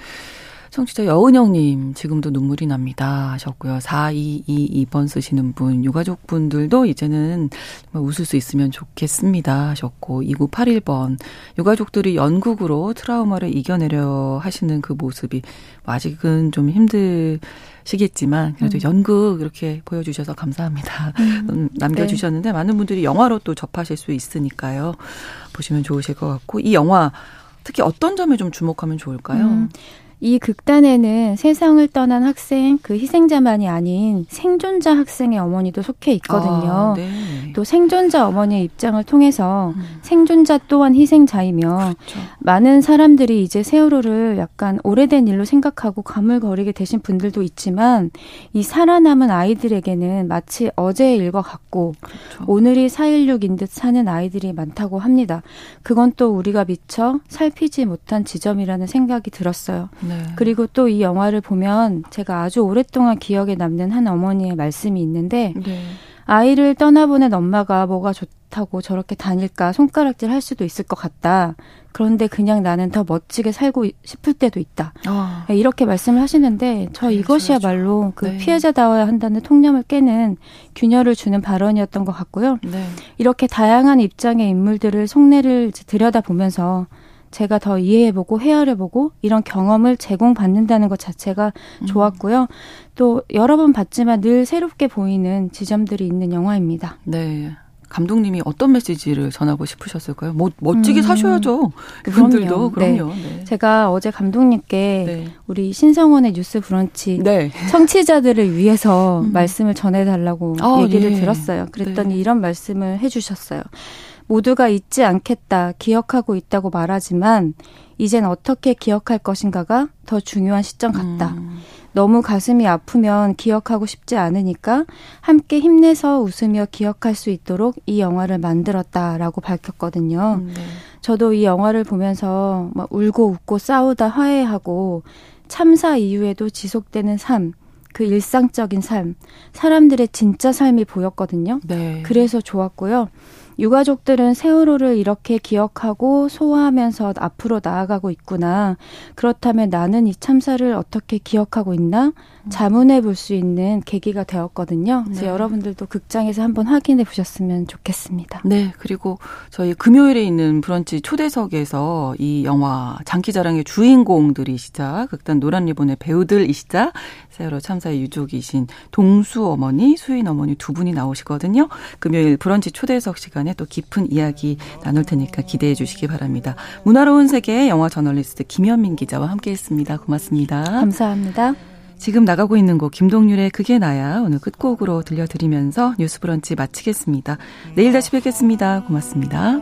청취자 여은영님, 지금도 눈물이 납니다. 하셨고요. 4222번 쓰시는 분, 유가족분들도 이제는 웃을 수 있으면 좋겠습니다. 하셨고, 2981번, 유가족들이 연극으로 트라우마를 이겨내려 하시는 그 모습이 아직은 좀 힘들, 시겠지만 그래도 음. 연극 이렇게 보여주셔서 감사합니다. 음. 음. 남겨주셨는데 네. 많은 분들이 영화로 또 접하실 수 있으니까요. 보시면 좋으실 것 같고 이 영화 특히 어떤 점에 좀 주목하면 좋을까요? 음. 이 극단에는 세상을 떠난 학생, 그 희생자만이 아닌 생존자 학생의 어머니도 속해 있거든요. 아, 네. 또 생존자 어머니의 입장을 통해서 음. 생존자 또한 희생자이며 그렇죠. 많은 사람들이 이제 세월호를 약간 오래된 일로 생각하고 가물거리게 되신 분들도 있지만 이 살아남은 아이들에게는 마치 어제의 일과 같고 그렇죠. 오늘이 4.16인 듯 사는 아이들이 많다고 합니다. 그건 또 우리가 미처 살피지 못한 지점이라는 생각이 들었어요. 네. 그리고 또 이 영화를 보면 제가 아주 오랫동안 기억에 남는 한 어머니의 말씀이 있는데 네. 아이를 떠나보낸 엄마가 뭐가 좋다고 저렇게 다닐까 손가락질 할 수도 있을 것 같다. 그런데 그냥 나는 더 멋지게 살고 싶을 때도 있다. 아. 네, 이렇게 말씀을 하시는데 저 네, 이것이야말로 그 네. 피해자다워야 한다는 통념을 깨는 균열을 주는 발언이었던 것 같고요. 네. 이렇게 다양한 입장의 인물들을 속내를 들여다보면서 제가 더 이해해보고 헤아려보고 이런 경험을 제공받는다는 것 자체가 음. 좋았고요. 또 여러 번 봤지만 늘 새롭게 보이는 지점들이 있는 영화입니다. 네. 감독님이 어떤 메시지를 전하고 싶으셨을까요? 뭐, 멋지게 음, 사셔야죠. 그분들도 그럼요. 그럼요. 네. 네. 제가 어제 감독님께 네. 우리 신성원의 뉴스 브런치 네. 청취자들을 위해서 음. 말씀을 전해달라고 아, 얘기를 예. 들었어요. 그랬더니 네. 이런 말씀을 해주셨어요. 모두가 잊지 않겠다, 기억하고 있다고 말하지만 이젠 어떻게 기억할 것인가가 더 중요한 시점 같다. 음. 너무 가슴이 아프면 기억하고 싶지 않으니까 함께 힘내서 웃으며 기억할 수 있도록 이 영화를 만들었다라고 밝혔거든요. 음, 네. 저도 이 영화를 보면서 막 울고 웃고 싸우다 화해하고 참사 이후에도 지속되는 삶, 그 일상적인 삶, 사람들의 진짜 삶이 보였거든요. 네. 그래서 좋았고요. 유가족들은 세월호를 이렇게 기억하고 소화하면서 앞으로 나아가고 있구나. 그렇다면 나는 이 참사를 어떻게 기억하고 있나? 자문해 볼 수 있는 계기가 되었거든요. 그래서 네. 여러분들도 극장에서 한번 확인해 보셨으면 좋겠습니다. 네, 그리고 저희 금요일에 있는 브런치 초대석에서 이 영화 장기자랑의 주인공들이시자 극단 노란 리본의 배우들이시자 세월호 참사의 유족이신 동수 어머니, 수인 어머니 두 분이 나오시거든요. 금요일 브런치 초대석 시간에 또 깊은 이야기 나눌 테니까 기대해 주시기 바랍니다. 문화로운 세계 영화 저널리스트 김현민 기자와 함께했습니다. 고맙습니다. 감사합니다. 지금 나가고 있는 곡 김동률의 그게 나야 오늘 끝곡으로 들려드리면서 뉴스 브런치 마치겠습니다. 내일 다시 뵙겠습니다. 고맙습니다.